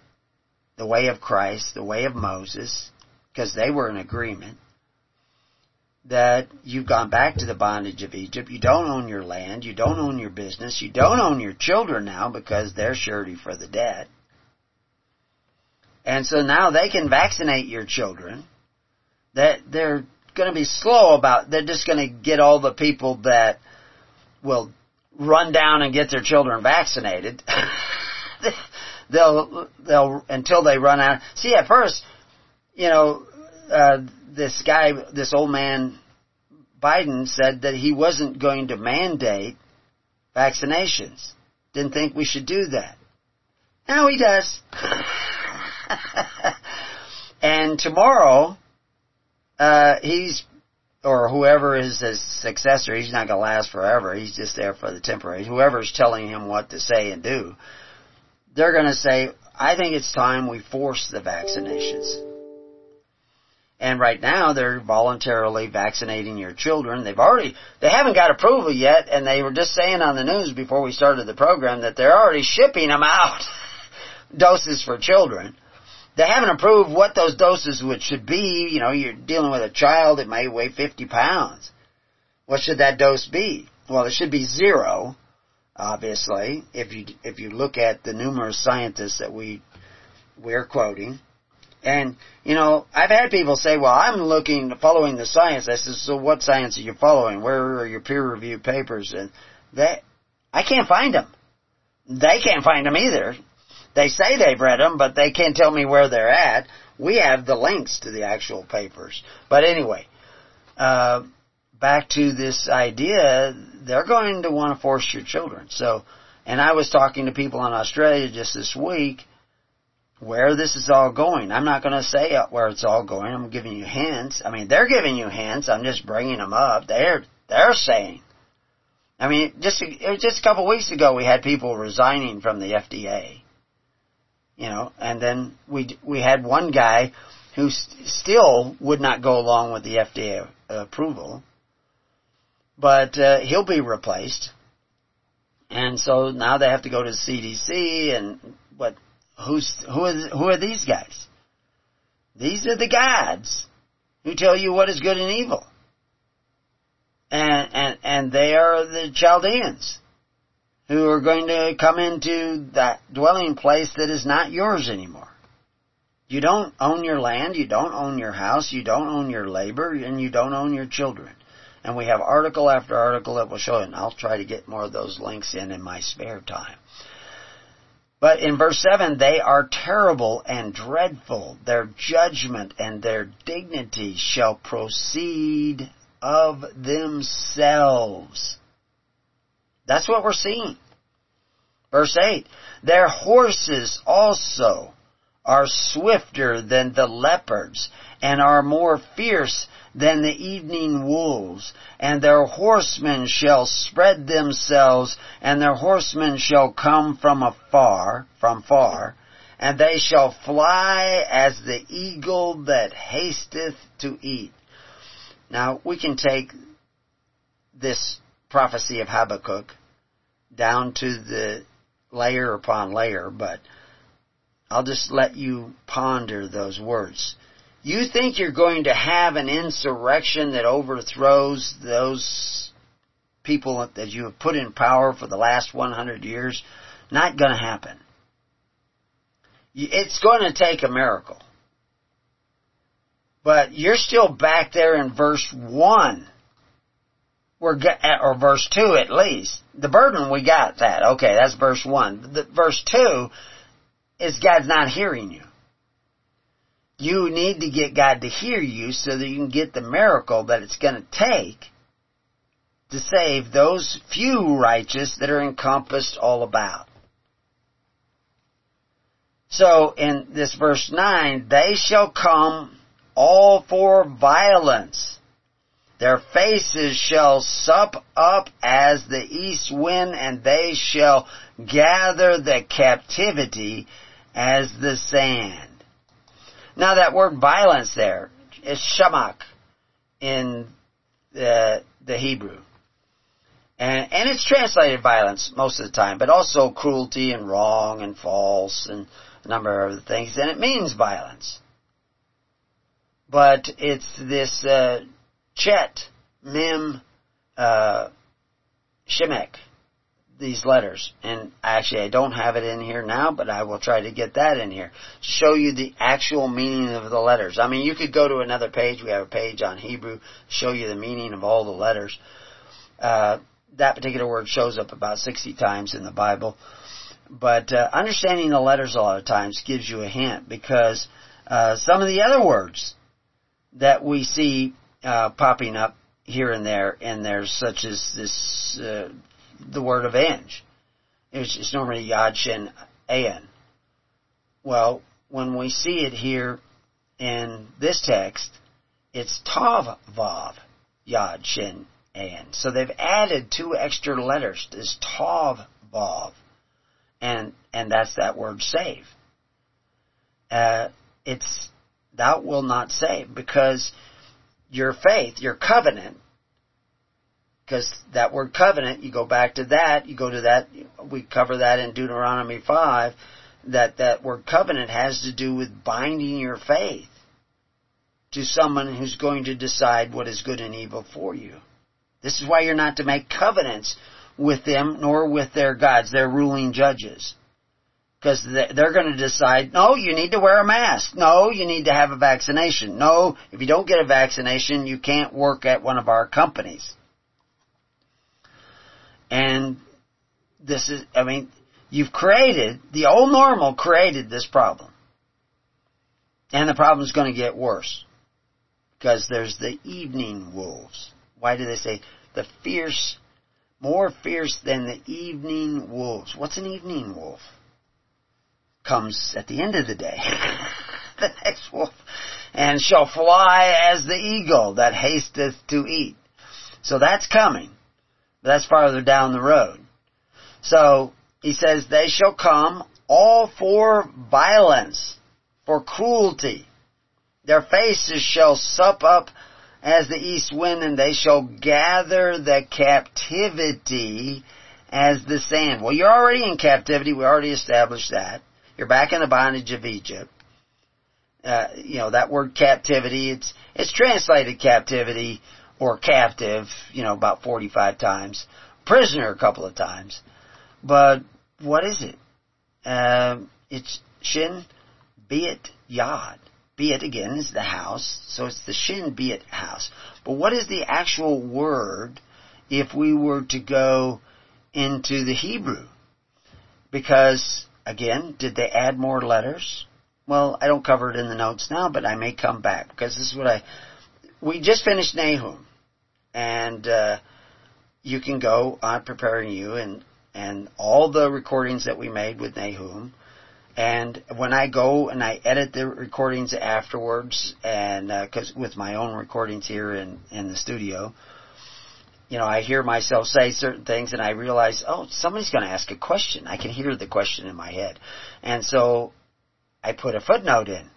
the way of Christ, the way of Moses, because they were in agreement, that you've gone back to the bondage of Egypt. You don't own your land. You don't own your business. You don't own your children now because they're surety for the debt. And so now they can vaccinate your children. That they're going to be slow about, they're just going to get all the people that will run down and get their children vaccinated. [laughs] they'll, they'll, until they run out. See, at first, you know, uh, this guy, this old man, Biden said that he wasn't going to mandate vaccinations. Didn't think we should do that. Now he does. [laughs] and tomorrow, uh, he's, or whoever is his successor, he's not going to last forever. He's just there for the temporary. Whoever's telling him what to say and do, they're going to say, I think it's time we force the vaccinations. And right now they're voluntarily vaccinating your children. They've already, they haven't got approval yet and they were just saying on the news before we started the program that they're already shipping them out. [laughs] doses for children. They haven't approved what those doses would should be. You know, you're dealing with a child that may weigh 50 pounds. What should that dose be? Well, it should be zero, obviously, if you, if you look at the numerous scientists that we, we're quoting. And, you know, I've had people say, well, I'm looking, following the science. I said, so what science are you following? Where are your peer-reviewed papers? And that, I can't find them. They can't find them either. They say they've read them, but they can't tell me where they're at. We have the links to the actual papers. But anyway, uh, back to this idea, they're going to want to force your children. So, and I was talking to people in Australia just this week, where this is all going. I'm not going to say where it's all going. I'm giving you hints. I mean, they're giving you hints. I'm just bringing them up. They're they're saying. I mean, just just a couple weeks ago we had people resigning from the FDA. You know, and then we we had one guy who st- still would not go along with the FDA approval, but uh, he'll be replaced. And so now they have to go to CDC and what Who's, who are, who are these guys? These are the gods who tell you what is good and evil. And, and, and they are the Chaldeans who are going to come into that dwelling place that is not yours anymore. You don't own your land, you don't own your house, you don't own your labor, and you don't own your children. And we have article after article that will show it, and I'll try to get more of those links in in my spare time. But in verse 7, they are terrible and dreadful. Their judgment and their dignity shall proceed of themselves. That's what we're seeing. Verse 8, their horses also are swifter than the leopards and are more fierce than the evening wolves, and their horsemen shall spread themselves, and their horsemen shall come from afar, from far, and they shall fly as the eagle that hasteth to eat. Now, we can take this prophecy of Habakkuk down to the layer upon layer, but I'll just let you ponder those words. You think you're going to have an insurrection that overthrows those people that you have put in power for the last 100 years? Not going to happen. It's going to take a miracle. But you're still back there in verse 1. We're or verse 2 at least. The burden, we got that. Okay, that's verse 1. The, verse 2 is God's not hearing you. You need to get God to hear you so that you can get the miracle that it's going to take to save those few righteous that are encompassed all about. So in this verse 9, they shall come all for violence. Their faces shall sup up as the east wind, and they shall gather the captivity as the sand. Now that word violence there is shamak in the, the Hebrew. And, and it's translated violence most of the time, but also cruelty and wrong and false and a number of other things, and it means violence. But it's this uh, Chet, Mem, uh, Shemek, these letters. And actually, I don't have it in here now, but I will try to get that in here. Show you the actual meaning of the letters. I mean, you could go to another page. We have a page on Hebrew, show you the meaning of all the letters. Uh, that particular word shows up about 60 times in the Bible. But uh, understanding the letters a lot of times gives you a hint because uh, some of the other words that we see uh, popping up here and there, and there's such as this uh, the word avenge. It's, it's normally Yad Shin Ayin. Well, when we see it here in this text, it's Tav Vav Yad Shin Ayin. So they've added two extra letters. This Tav Vav and and that's that word save. Uh, it's thou will not save because your faith, your covenant, because that word covenant, you go back to that, you go to that, we cover that in Deuteronomy 5, that that word covenant has to do with binding your faith to someone who's going to decide what is good and evil for you. This is why you're not to make covenants with them nor with their gods, their ruling judges. Because they're going to decide, no, you need to wear a mask. No, you need to have a vaccination. No, if you don't get a vaccination, you can't work at one of our companies. And this is, I mean, you've created, the old normal created this problem. And the problem is going to get worse. Because there's the evening wolves. Why do they say the fierce more fierce than the evening wolves. What's an evening wolf? Comes at the end of the day. [laughs] the next wolf. And shall fly as the eagle that hasteth to eat. So that's coming. That's farther down the road. So, he says, they shall come all for violence, for cruelty. Their faces shall sup up as the east wind, and they shall gather the captivity as the sand. Well, you're already in captivity. We already established that. You're back in the bondage of Egypt. Uh, you know that word captivity. It's it's translated captivity or captive. You know about 45 times. Prisoner a couple of times. But what is it? Uh, it's shin, it yad. Beit again is the house, so it's the Shin Beit house. But what is the actual word if we were to go into the Hebrew? Because, again, did they add more letters? Well, I don't cover it in the notes now, but I may come back because this is what I. We just finished Nahum, and uh, you can go on preparing you and and all the recordings that we made with Nahum and when I go and I edit the recordings afterwards, and because uh, with my own recordings here in in the studio, you know, I hear myself say certain things, and I realize, oh, somebody's going to ask a question. I can hear the question in my head, and so I put a footnote in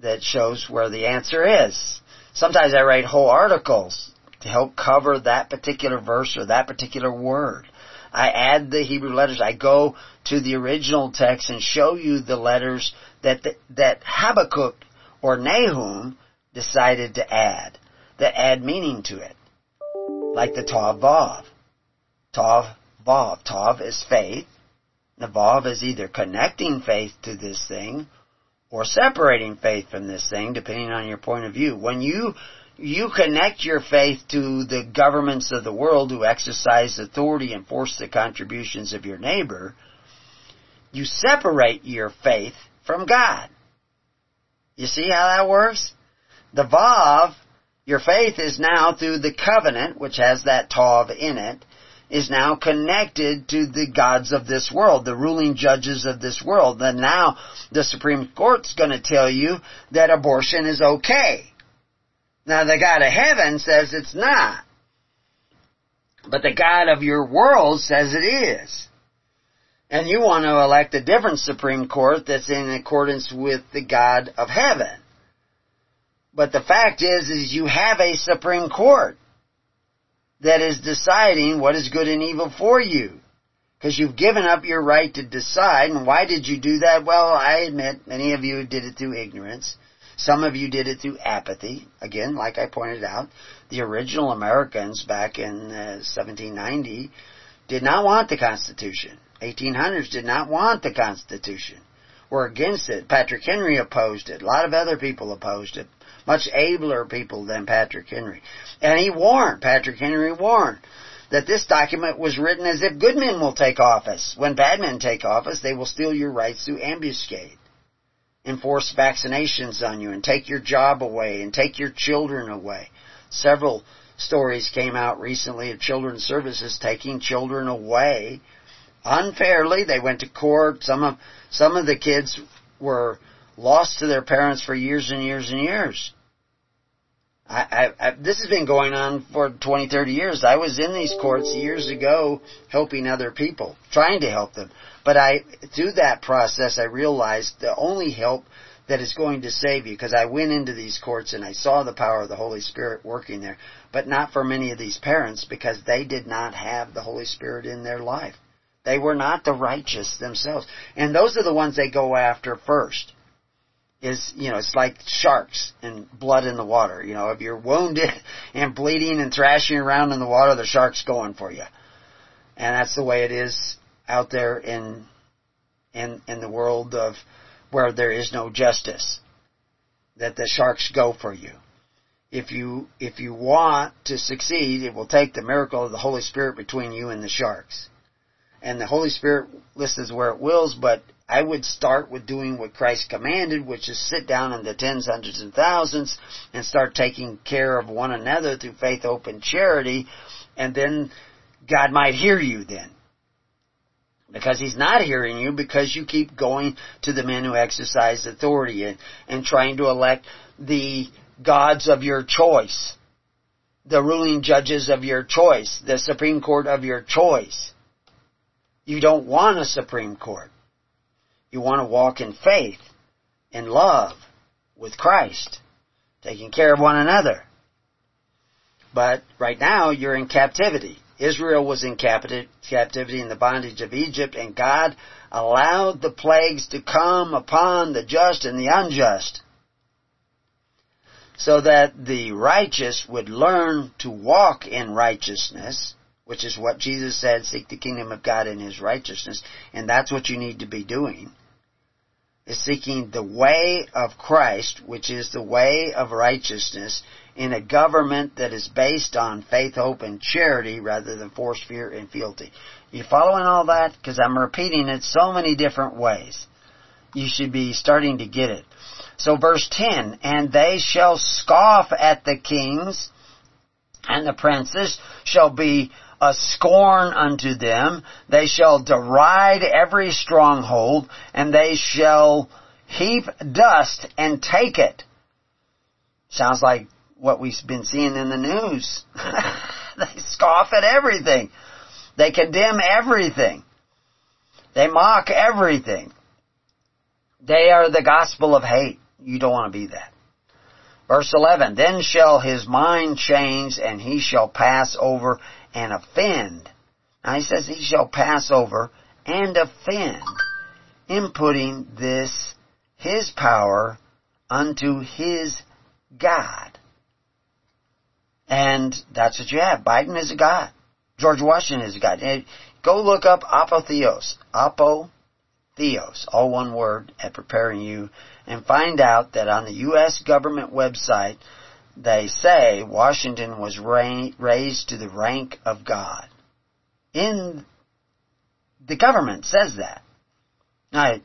that shows where the answer is. Sometimes I write whole articles to help cover that particular verse or that particular word. I add the Hebrew letters. I go to the original text and show you the letters that the, that Habakkuk or Nahum decided to add that add meaning to it, like the Tav Vav. Tav Vav. Tav is faith. The Vav is either connecting faith to this thing or separating faith from this thing, depending on your point of view. When you you connect your faith to the governments of the world who exercise authority and force the contributions of your neighbor, you separate your faith from God. You see how that works? The Vav, your faith is now through the covenant, which has that Tav in it, is now connected to the gods of this world, the ruling judges of this world. And now the Supreme Court's to tell you that abortion is okay. Now the God of heaven says it's not. But the God of your world says it is. And you want to elect a different Supreme Court that's in accordance with the God of heaven. But the fact is, is you have a Supreme Court that is deciding what is good and evil for you. Because you've given up your right to decide, and why did you do that? Well, I admit many of you did it through ignorance. Some of you did it through apathy. Again, like I pointed out, the original Americans back in uh, 1790 did not want the Constitution. 1800s did not want the Constitution. Were against it. Patrick Henry opposed it. A lot of other people opposed it much abler people than Patrick Henry. And he warned, Patrick Henry warned, that this document was written as if good men will take office. When bad men take office, they will steal your rights through ambuscade, enforce vaccinations on you, and take your job away, and take your children away. Several stories came out recently of children's services taking children away unfairly. They went to court. Some of some of the kids were lost to their parents for years and years and years. I, I, I, this has been going on for 20, 30 years. I was in these courts years ago helping other people, trying to help them. But I, through that process, I realized the only help that is going to save you, because I went into these courts and I saw the power of the Holy Spirit working there, but not for many of these parents because they did not have the Holy Spirit in their life. They were not the righteous themselves. And those are the ones they go after first is, you know, it's like sharks and blood in the water. You know, if you're wounded [laughs] and bleeding and thrashing around in the water, the shark's going for you. And that's the way it is out there in, in, in the world of where there is no justice. That the sharks go for you. If you, if you want to succeed, it will take the miracle of the Holy Spirit between you and the sharks. And the Holy Spirit lists where it wills, but I would start with doing what Christ commanded, which is sit down in the tens, hundreds, and thousands and start taking care of one another through faith, hope, and charity, and then God might hear you then. Because He's not hearing you because you keep going to the men who exercise authority and, and trying to elect the gods of your choice, the ruling judges of your choice, the Supreme Court of your choice. You don't want a Supreme Court. You want to walk in faith, in love, with Christ, taking care of one another. But right now, you're in captivity. Israel was in captivity in the bondage of Egypt, and God allowed the plagues to come upon the just and the unjust so that the righteous would learn to walk in righteousness, which is what Jesus said, seek the kingdom of God in His righteousness, and that's what you need to be doing is seeking the way of Christ, which is the way of righteousness, in a government that is based on faith, hope, and charity rather than force, fear, and fealty. You following all that? Because I'm repeating it so many different ways. You should be starting to get it. So verse 10, And they shall scoff at the kings, and the princes shall be a scorn unto them. They shall deride every stronghold, and they shall heap dust and take it. Sounds like what we've been seeing in the news. [laughs] they scoff at everything. They condemn everything. They mock everything. They are the gospel of hate. You don't want to be that. Verse 11, Then shall his mind change, and he shall pass over and offend, Now he says he shall pass over and offend in putting this his power unto his God. And that's what you have. Biden is a God. George Washington is a God. And go look up apotheos. Apotheos. All one word at preparing you. And find out that on the U.S. government website, they say Washington was raised to the rank of God. In the government says that. Now,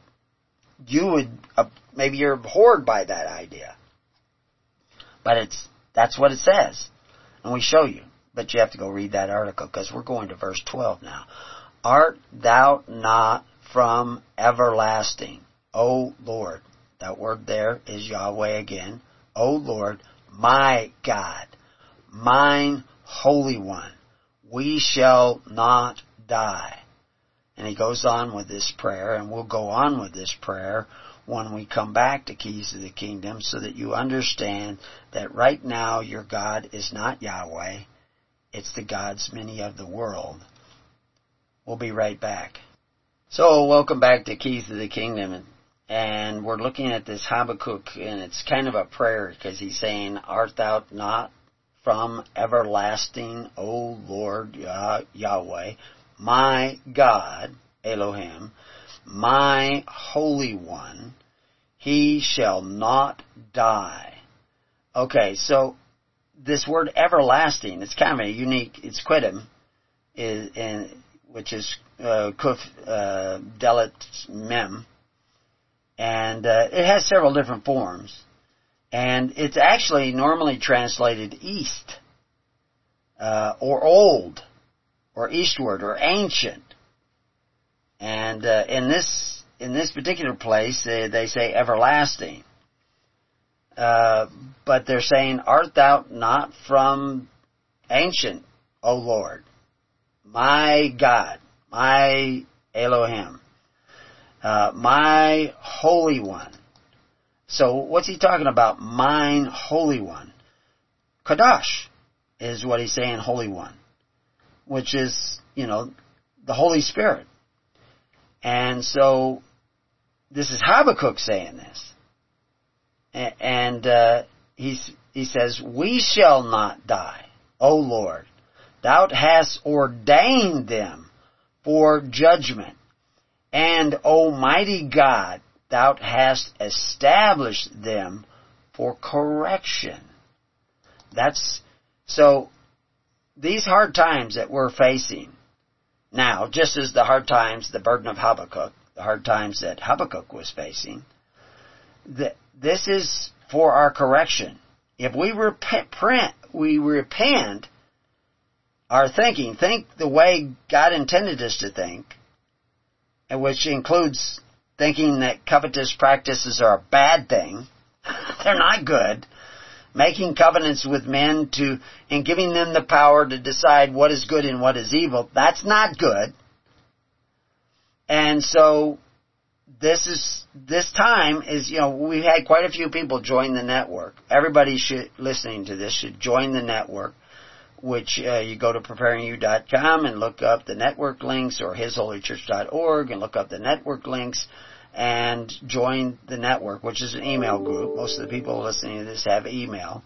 you would uh, maybe you're abhorred by that idea, but it's that's what it says, and we show you. But you have to go read that article because we're going to verse 12 now. Art thou not from everlasting, O Lord? That word there is Yahweh again. O Lord, my God, mine Holy One, we shall not die. And he goes on with this prayer, and we'll go on with this prayer when we come back to Keys of the Kingdom so that you understand that right now your God is not Yahweh, it's the gods many of the world. We'll be right back. So, welcome back to Keys of the Kingdom. And we're looking at this Habakkuk, and it's kind of a prayer because he's saying, Art thou not from everlasting, O Lord Yahweh, my God, Elohim, my Holy One, he shall not die. Okay, so this word everlasting, it's kind of a unique, it's quidim, which is uh, kuf uh, Dalet mem, and uh, it has several different forms, and it's actually normally translated east, uh, or old, or eastward, or ancient. And uh, in this in this particular place, they, they say everlasting. Uh, but they're saying, "Art thou not from ancient, O Lord, my God, my Elohim, uh, my Holy One?" So, what's he talking about? Mine Holy One, Kadosh, is what he's saying. Holy One, which is you know the Holy Spirit. And so, this is Habakkuk saying this. And uh, he's, he says, We shall not die, O Lord. Thou hast ordained them for judgment. And, O mighty God, Thou hast established them for correction. That's, so, these hard times that we're facing, now, just as the hard times, the burden of Habakkuk, the hard times that Habakkuk was facing, the, this is for our correction. If we repent, we repent our thinking, think the way God intended us to think, and which includes thinking that covetous practices are a bad thing. [laughs] They're not good making covenants with men to, and giving them the power to decide what is good and what is evil, that's not good. And so, this is, this time is, you know, we've had quite a few people join the network. Everybody should, listening to this should join the network, which uh, you go to preparingyou.com and look up the network links or hisholychurch.org and look up the network links and join the network, which is an email group. Most of the people listening to this have email.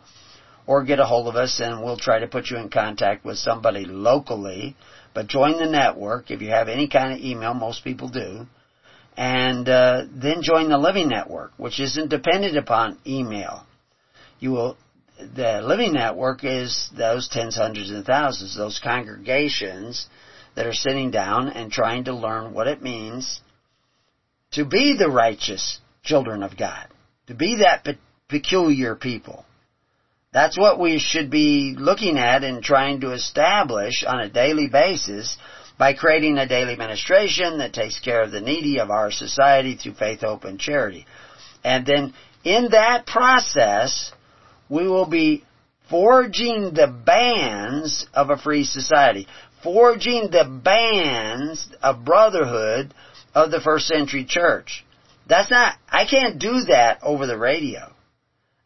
Or get a hold of us and we'll try to put you in contact with somebody locally. But join the network if you have any kind of email, most people do. And uh, then join the Living Network, which isn't dependent upon email. You will, the Living Network is those tens, hundreds, and thousands, those congregations that are sitting down and trying to learn what it means to be the righteous children of God, to be that pe- peculiar people. That's what we should be looking at and trying to establish on a daily basis by creating a daily ministration that takes care of the needy of our society through faith, hope, and charity. And then in that process, we will be forging the bands of a free society, forging the bands of brotherhood of the first century church. That's not, I can't do that over the radio.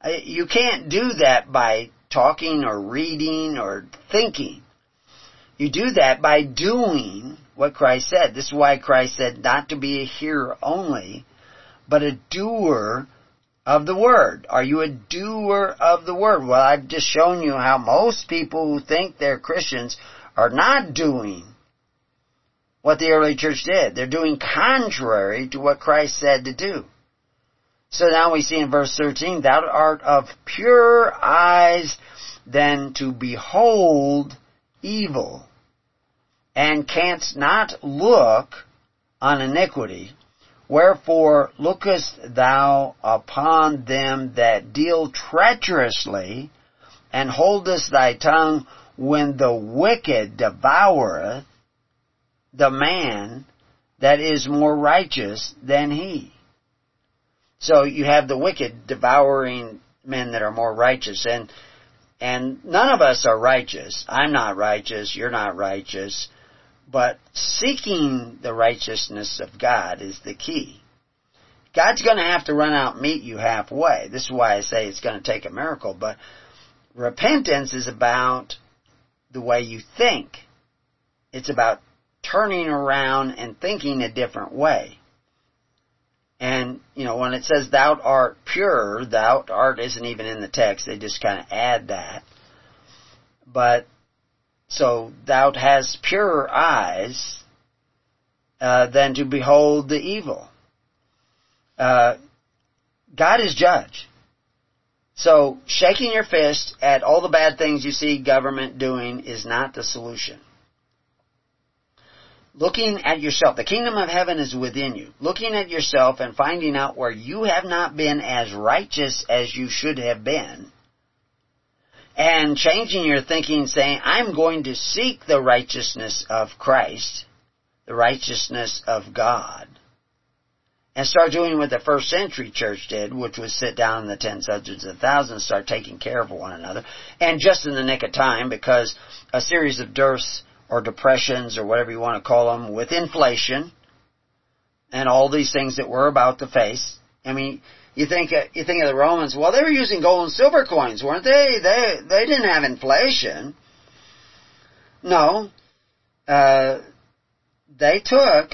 You can't do that by talking or reading or thinking. You do that by doing what Christ said. This is why Christ said not to be a hearer only, but a doer of the word. Are you a doer of the word? Well, I've just shown you how most people who think they're Christians are not doing what the early church did. They're doing contrary to what Christ said to do. So now we see in verse 13, Thou art of pure eyes than to behold evil, and canst not look on iniquity. Wherefore lookest thou upon them that deal treacherously, and holdest thy tongue when the wicked devoureth the man that is more righteous than he. So you have the wicked devouring men that are more righteous and and none of us are righteous. I'm not righteous, you're not righteous, but seeking the righteousness of God is the key. God's going to have to run out and meet you halfway. This is why I say it's going to take a miracle, but repentance is about the way you think. It's about turning around and thinking a different way. And, you know, when it says thou art pure, thou art isn't even in the text. They just kind of add that. But, so thou has purer eyes uh, than to behold the evil. Uh, God is judge. So shaking your fist at all the bad things you see government doing is not the solution looking at yourself. The kingdom of heaven is within you. Looking at yourself and finding out where you have not been as righteous as you should have been. And changing your thinking saying, I'm going to seek the righteousness of Christ, the righteousness of God. And start doing what the first century church did, which was sit down in the tens, hundreds, and thousands, start taking care of one another. And just in the nick of time, because a series of dearths or depressions or whatever you want to call them with inflation and all these things that we're about to face. I mean, you think you think of the Romans. Well, they were using gold and silver coins, weren't they? They they didn't have inflation. No, uh, they took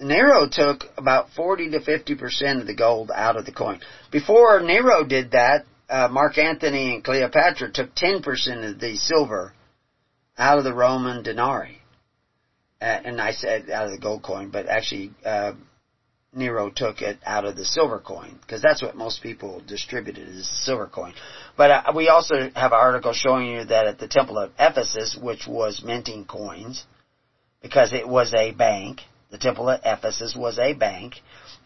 Nero took about forty to fifty percent of the gold out of the coin. Before Nero did that, uh, Mark Antony and Cleopatra took ten percent of the silver out of the Roman denarii. Uh, and I said out of the gold coin, but actually uh, Nero took it out of the silver coin because that's what most people distributed is the silver coin. But uh, we also have an article showing you that at the Temple of Ephesus, which was minting coins, because it was a bank, the Temple of Ephesus was a bank,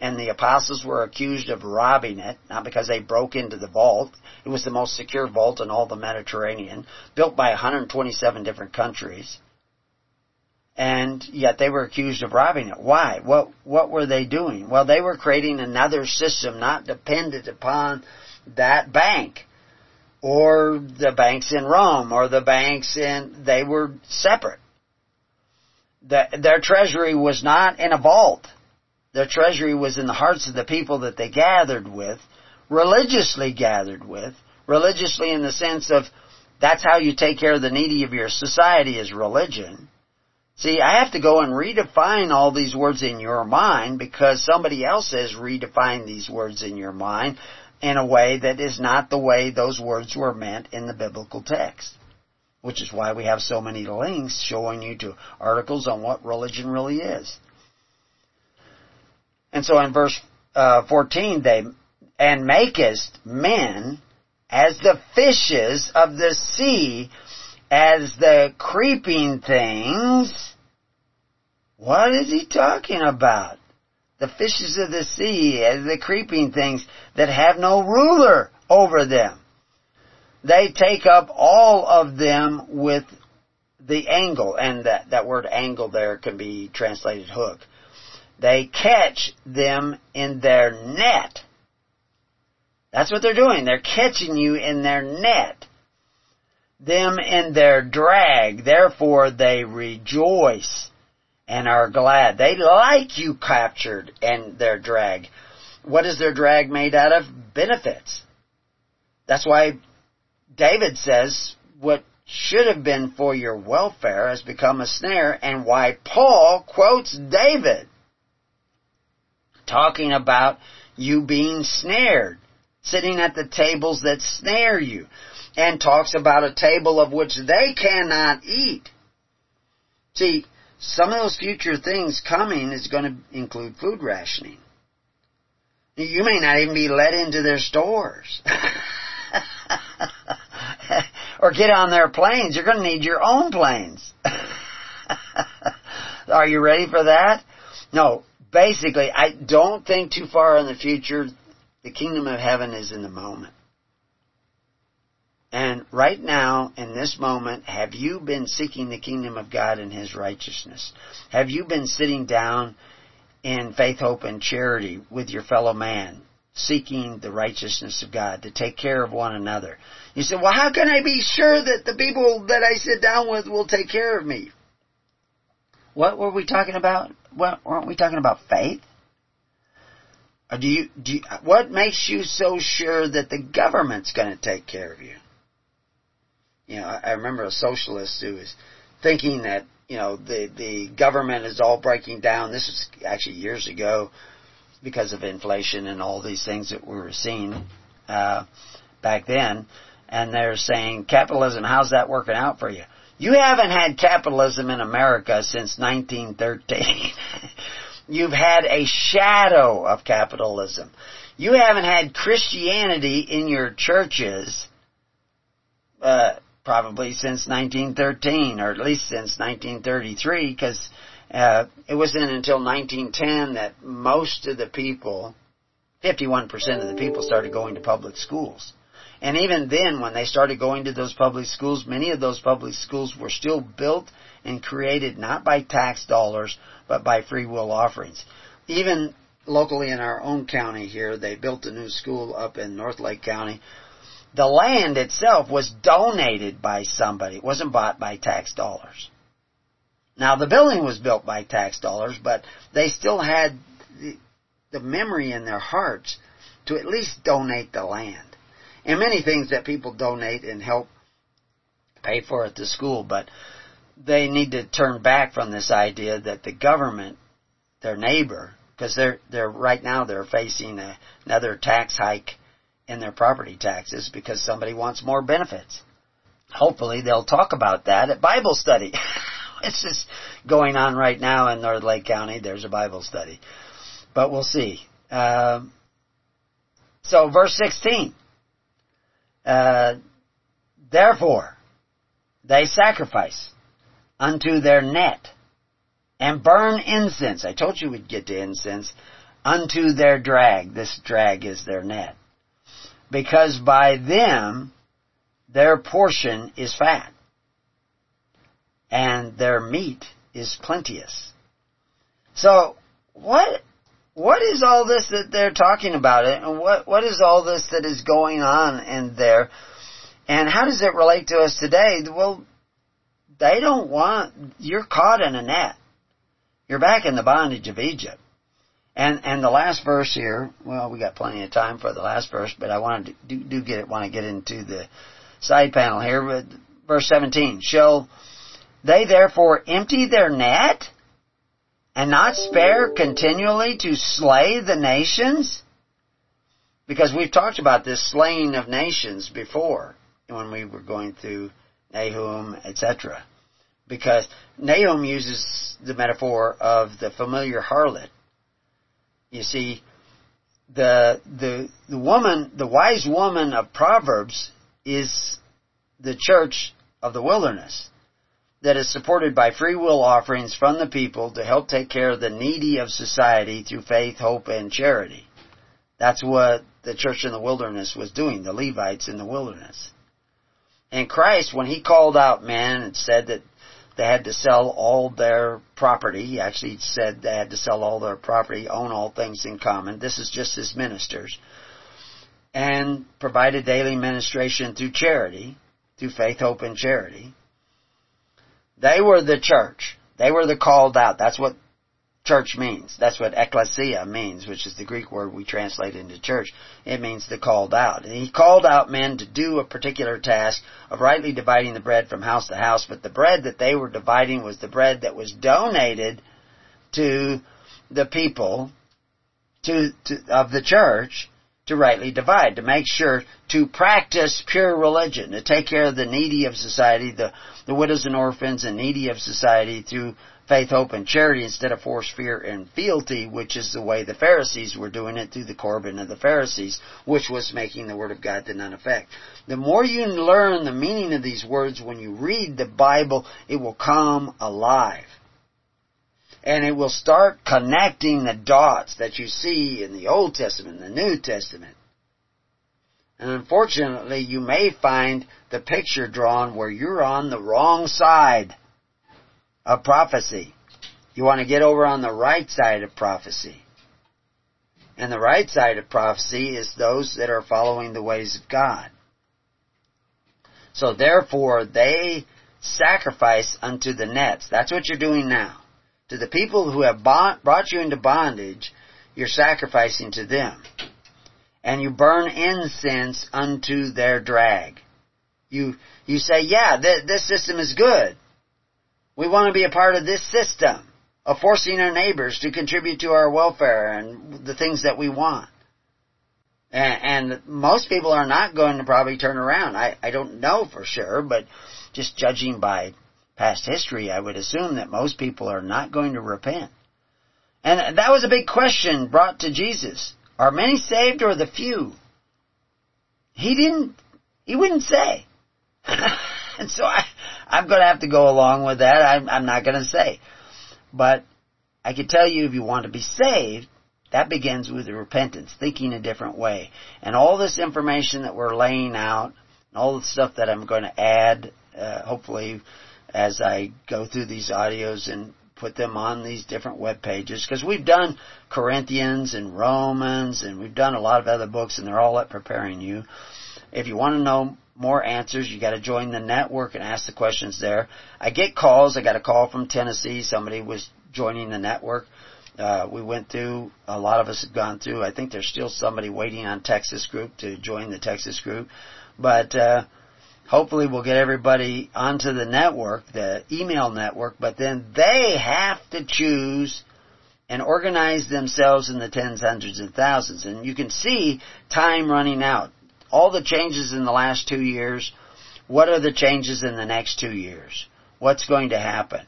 and the apostles were accused of robbing it, not because they broke into the vault. It was the most secure vault in all the Mediterranean, built by 127 different countries. And yet they were accused of robbing it. Why? What, what were they doing? Well, they were creating another system not dependent upon that bank or the banks in Rome or the banks in, they were separate. The, their treasury was not in a vault their treasury was in the hearts of the people that they gathered with, religiously gathered with, religiously in the sense of that's how you take care of the needy of your society is religion. See, I have to go and redefine all these words in your mind because somebody else has redefined these words in your mind in a way that is not the way those words were meant in the biblical text. Which is why we have so many links showing you to articles on what religion really is. And so in verse uh, 14, they, and makest men as the fishes of the sea, as the creeping things. What is he talking about? The fishes of the sea, as the creeping things that have no ruler over them. They take up all of them with the angle, and that, that word angle there can be translated hook. They catch them in their net. That's what they're doing. They're catching you in their net. Them in their drag. Therefore they rejoice and are glad. They like you captured in their drag. What is their drag made out of? Benefits. That's why David says, what should have been for your welfare has become a snare and why Paul quotes David talking about you being snared, sitting at the tables that snare you, and talks about a table of which they cannot eat. See, some of those future things coming is going to include food rationing. You may not even be let into their stores. [laughs] or get on their planes. You're going to need your own planes. [laughs] Are you ready for that? No, basically, I don't think too far in the future. The kingdom of heaven is in the moment. And right now, in this moment, have you been seeking the kingdom of God and His righteousness? Have you been sitting down in faith, hope, and charity with your fellow man, seeking the righteousness of God, to take care of one another? You say, well, how can I be sure that the people that I sit down with will take care of me? What were we talking about? What, weren't we talking about faith? Or do you, do you, what makes you so sure that the government's going to take care of you? You know, I remember a socialist who was thinking that, you know, the, the government is all breaking down. This was actually years ago because of inflation and all these things that we were seeing, uh, back then. And they're saying, capitalism, how's that working out for you? You haven't had capitalism in America since 1913. [laughs] You've had a shadow of capitalism. You haven't had Christianity in your churches uh, probably since 1913, or at least since 1933, because uh, it wasn't until 1910 that most of the people, 51% of the people, started going to public schools. And even then, when they started going to those public schools, many of those public schools were still built and created not by tax dollars, but by free will offerings. Even locally in our own county here, they built a new school up in North Lake County the land itself was donated by somebody. It wasn't bought by tax dollars. Now the building was built by tax dollars, but they still had the, the memory in their hearts to at least donate the land. And many things that people donate and help pay for at the school, but they need to turn back from this idea that the government, their neighbor, because they're they're right now they're facing a, another tax hike in their property taxes because somebody wants more benefits. Hopefully they'll talk about that at Bible study. [laughs] it's just going on right now in North Lake County. There's a Bible study. But we'll see. Um, so verse 16. Uh, Therefore, they sacrifice unto their net and burn incense. I told you we'd get to incense. Unto their drag. This drag is their net because by them their portion is fat, and their meat is plenteous. So, what what is all this that they're talking about it, and what what is all this that is going on in there, and how does it relate to us today? Well, they don't want you're caught in a net. You're back in the bondage of Egypt. And and the last verse here, well, we got plenty of time for the last verse, but I want to do, do get it want to get into the side panel here. But verse 17, shall they therefore empty their net and not spare continually to slay the nations? Because we've talked about this slaying of nations before when we were going through Nahum, etc. Because Nahum uses the metaphor of the familiar harlot you see, the, the, the woman, the wise woman of Proverbs is the church of the wilderness that is supported by free will offerings from the people to help take care of the needy of society through faith, hope, and charity. That's what the church in the wilderness was doing, the Levites in the wilderness. And Christ, when he called out men and said that they had to sell all their property. He actually said they had to sell all their property, own all things in common. This is just his ministers. And provided daily ministration through charity, through faith, hope, and charity. They were the church. They were the called out. That's what church means. That's what ecclesia means, which is the Greek word we translate into church. It means the called out. And he called out men to do a particular task of rightly dividing the bread from house to house, but the bread that they were dividing was the bread that was donated to the people to, to of the church to rightly divide, to make sure to practice pure religion, to take care of the needy of society, the, the widows and orphans and needy of society through faith, hope, and charity instead of force, fear, and fealty, which is the way the Pharisees were doing it through the Corban of the Pharisees, which was making the Word of God to none effect. The more you learn the meaning of these words when you read the Bible, it will come alive and it will start connecting the dots that you see in the Old Testament and the New Testament. And unfortunately, you may find the picture drawn where you're on the wrong side of prophecy. You want to get over on the right side of prophecy. And the right side of prophecy is those that are following the ways of God. So therefore, they sacrifice unto the nets. That's what you're doing now. To the people who have brought you into bondage, you're sacrificing to them. And you burn incense unto their drag. You, you say, yeah, th- this system is good. We want to be a part of this system of forcing our neighbors to contribute to our welfare and the things that we want. And, and most people are not going to probably turn around. I, I don't know for sure, but just judging by past history, I would assume that most people are not going to repent. And that was a big question brought to Jesus. Are many saved or the few? He didn't, he wouldn't say. [laughs] and so I, I'm going to have to go along with that. I'm, I'm not going to say. But I can tell you if you want to be saved, that begins with repentance, thinking a different way. And all this information that we're laying out, and all the stuff that I'm going to add, uh, hopefully as I go through these audios and put them on these different web pages because we've done Corinthians and Romans and we've done a lot of other books and they're all at preparing you. If you want to know more answers, you got to join the network and ask the questions there. I get calls. I got a call from Tennessee. Somebody was joining the network. Uh, we went through, a lot of us have gone through. I think there's still somebody waiting on Texas group to join the Texas group. But, uh, hopefully we'll get everybody onto the network, the email network, but then they have to choose and organize themselves in the tens, hundreds, and thousands. And you can see time running out. All the changes in the last two years, what are the changes in the next two years? What's going to happen?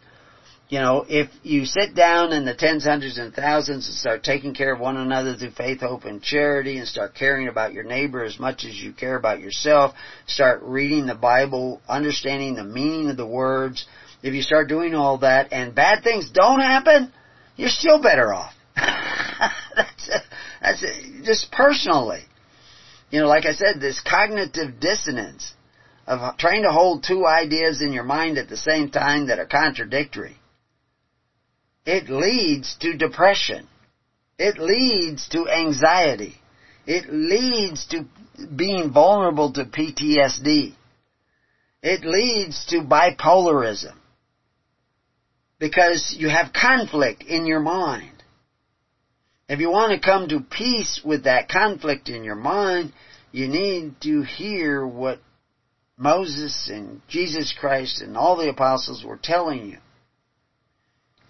You know, if you sit down in the tens, hundreds, and thousands and start taking care of one another through faith, hope, and charity and start caring about your neighbor as much as you care about yourself, start reading the Bible, understanding the meaning of the words, if you start doing all that and bad things don't happen, you're still better off. [laughs] that's, a, that's a, just personally. You know, like I said, this cognitive dissonance of trying to hold two ideas in your mind at the same time that are contradictory it leads to depression. It leads to anxiety. It leads to being vulnerable to PTSD. It leads to bipolarism. Because you have conflict in your mind. If you want to come to peace with that conflict in your mind, you need to hear what Moses and Jesus Christ and all the apostles were telling you.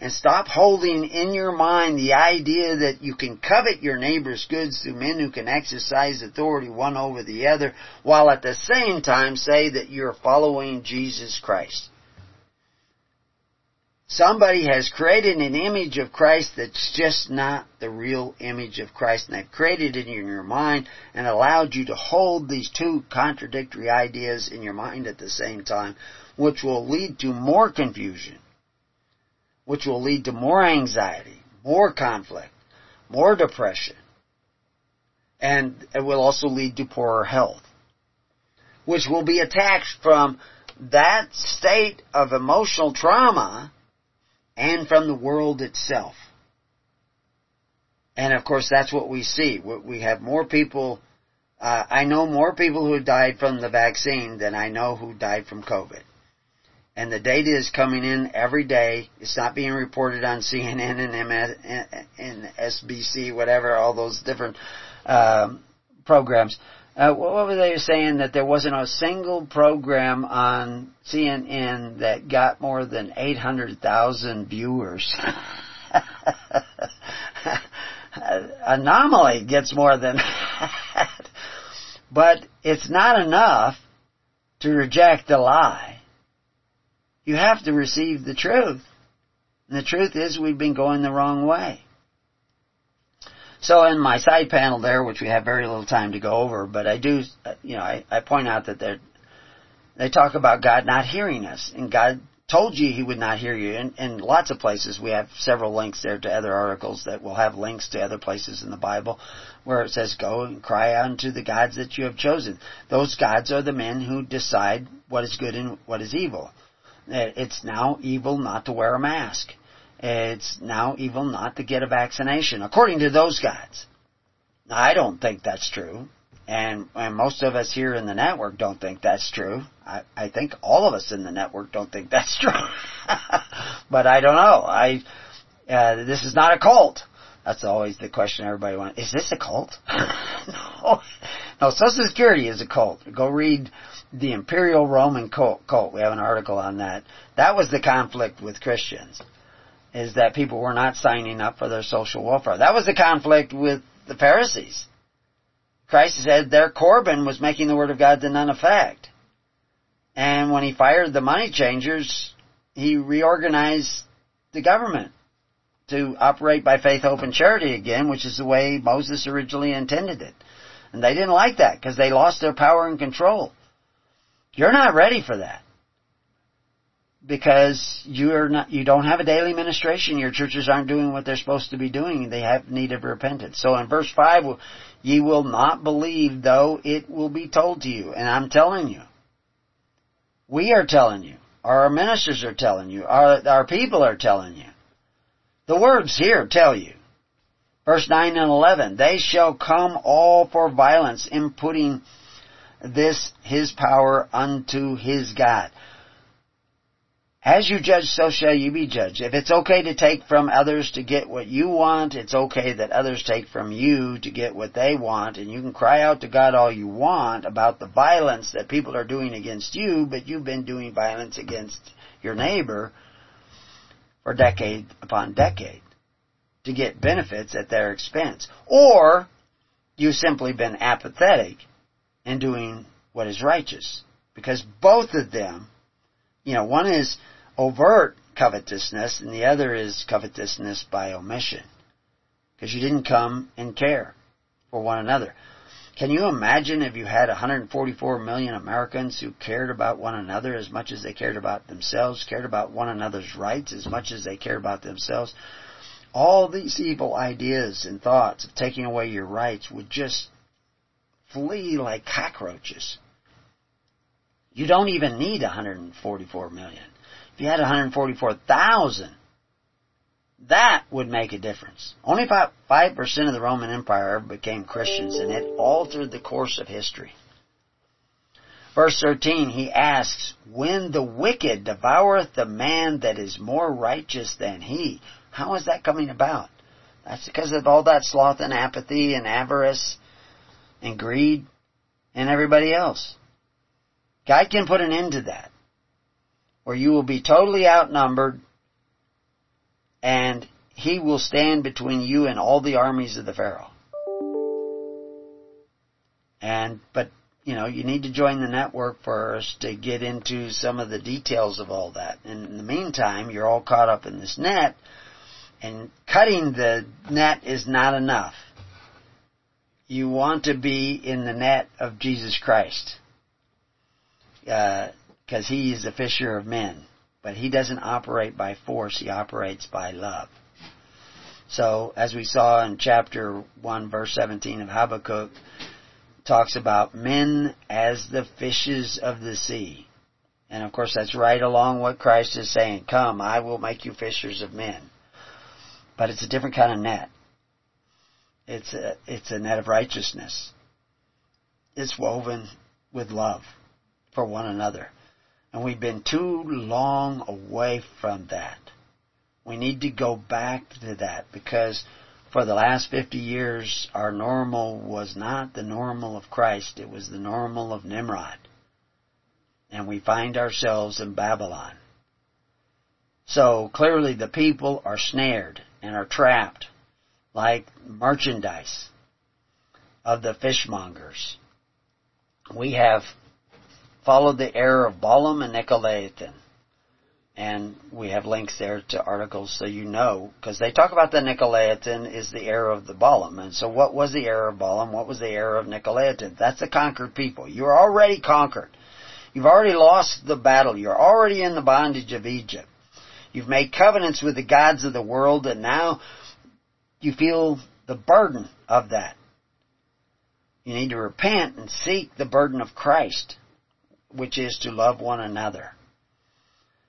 And stop holding in your mind the idea that you can covet your neighbor's goods through men who can exercise authority one over the other, while at the same time say that you're following Jesus Christ. Somebody has created an image of Christ that's just not the real image of Christ, and they've created it in your mind and allowed you to hold these two contradictory ideas in your mind at the same time, which will lead to more confusion which will lead to more anxiety, more conflict, more depression, and it will also lead to poorer health, which will be attached from that state of emotional trauma and from the world itself. And of course, that's what we see. We have more people, uh, I know more people who died from the vaccine than I know who died from COVID. And the data is coming in every day. It's not being reported on CNN and MS, and SBC, whatever, all those different um, programs. Uh, what were they saying that there wasn't a single program on CNN that got more than 800,000 viewers? [laughs] Anomaly gets more than that. But it's not enough to reject the lie. You have to receive the truth. And the truth is we've been going the wrong way. So in my side panel there, which we have very little time to go over, but I do, you know, I, I point out that they talk about God not hearing us, and God told you He would not hear you. In, in lots of places, we have several links there to other articles that will have links to other places in the Bible where it says, "Go and cry unto the gods that you have chosen." Those gods are the men who decide what is good and what is evil. It's now evil not to wear a mask. It's now evil not to get a vaccination, according to those guys. I don't think that's true. And, and most of us here in the network don't think that's true. I, I think all of us in the network don't think [laughs] that's true. but I don't know. I, uh, this is not a cult. That's always the question everybody wants. Is this a cult? [laughs] no. No, Social Security is a cult. Go read the Imperial Roman cult, cult. We have an article on that. That was the conflict with Christians is that people were not signing up for their social welfare. That was the conflict with the Pharisees. Christ said their Corban was making the Word of God to none effect. And when he fired the money changers, he reorganized the government to operate by faith, hope, and charity again, which is the way Moses originally intended it. And they didn't like that because they lost their power and control. You're not ready for that because you're not, you don't have a daily ministration. Your churches aren't doing what they're supposed to be doing. They have need of repentance. So in verse 5, ye will not believe though it will be told to you. And I'm telling you. We are telling you. Our ministers are telling you. Our, our people are telling you. The words here tell you. Verse 9 and 11. They shall come all for violence in putting this his power unto his God. As you judge, so shall you be judged. If it's okay to take from others to get what you want, it's okay that others take from you to get what they want. And you can cry out to God all you want about the violence that people are doing against you, but you've been doing violence against your neighbor for decade upon decade to get benefits at their expense. Or you've simply been apathetic in doing what is righteous. Because both of them you know, one is overt covetousness and the other is covetousness by omission. Because you didn't come and care for one another. Can you imagine if you had 144 million Americans who cared about one another as much as they cared about themselves, cared about one another's rights as much as they cared about themselves? All these evil ideas and thoughts of taking away your rights would just flee like cockroaches. You don't even need 144 million. If you had 144,000, that would make a difference. Only about 5% of the Roman Empire ever became Christians, and it altered the course of history. Verse 13, he asks, When the wicked devoureth the man that is more righteous than he, how is that coming about? That's because of all that sloth and apathy and avarice and greed and everybody else. God can put an end to that. Where you will be totally outnumbered and he will stand between you and all the armies of the Pharaoh. And, but, you know, you need to join the network first to get into some of the details of all that. And in the meantime, you're all caught up in this net, and cutting the net is not enough. You want to be in the net of Jesus Christ because uh, he is a fisher of men. But he doesn't operate by force, he operates by love. So, as we saw in chapter 1, verse 17 of Habakkuk, talks about men as the fishes of the sea. And of course, that's right along what Christ is saying. Come, I will make you fishers of men. But it's a different kind of net. It's a, it's a net of righteousness. It's woven with love for one another. And we've been too long away from that. We need to go back to that because for the last 50 years, our normal was not the normal of Christ. It was the normal of Nimrod. And we find ourselves in Babylon. So clearly the people are snared and are trapped like merchandise of the fishmongers. We have followed the error of Balaam and Nicolaitan. And we have links there to articles so you know, because they talk about the Nicolaitan is the error of the Balaam. And so what was the error of Balaam? What was the error of Nicolaitan? That's the conquered people. You're already conquered. You've already lost the battle. You're already in the bondage of Egypt. You've made covenants with the gods of the world and now you feel the burden of that. You need to repent and seek the burden of Christ, which is to love one another.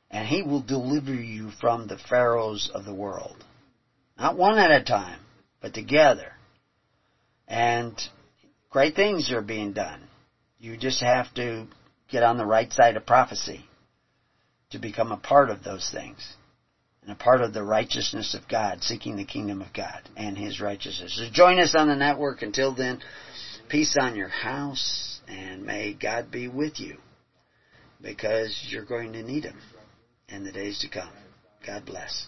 And He will deliver you from the pharaohs of the world. Not one at a time, but together. And great things are being done. You just have to get on the right side of prophecy to become a part of those things and a part of the righteousness of God, seeking the kingdom of God and His righteousness. So join us on the network. Until then, peace on your house, and may God be with you because you're going to need Him in the days to come. God bless.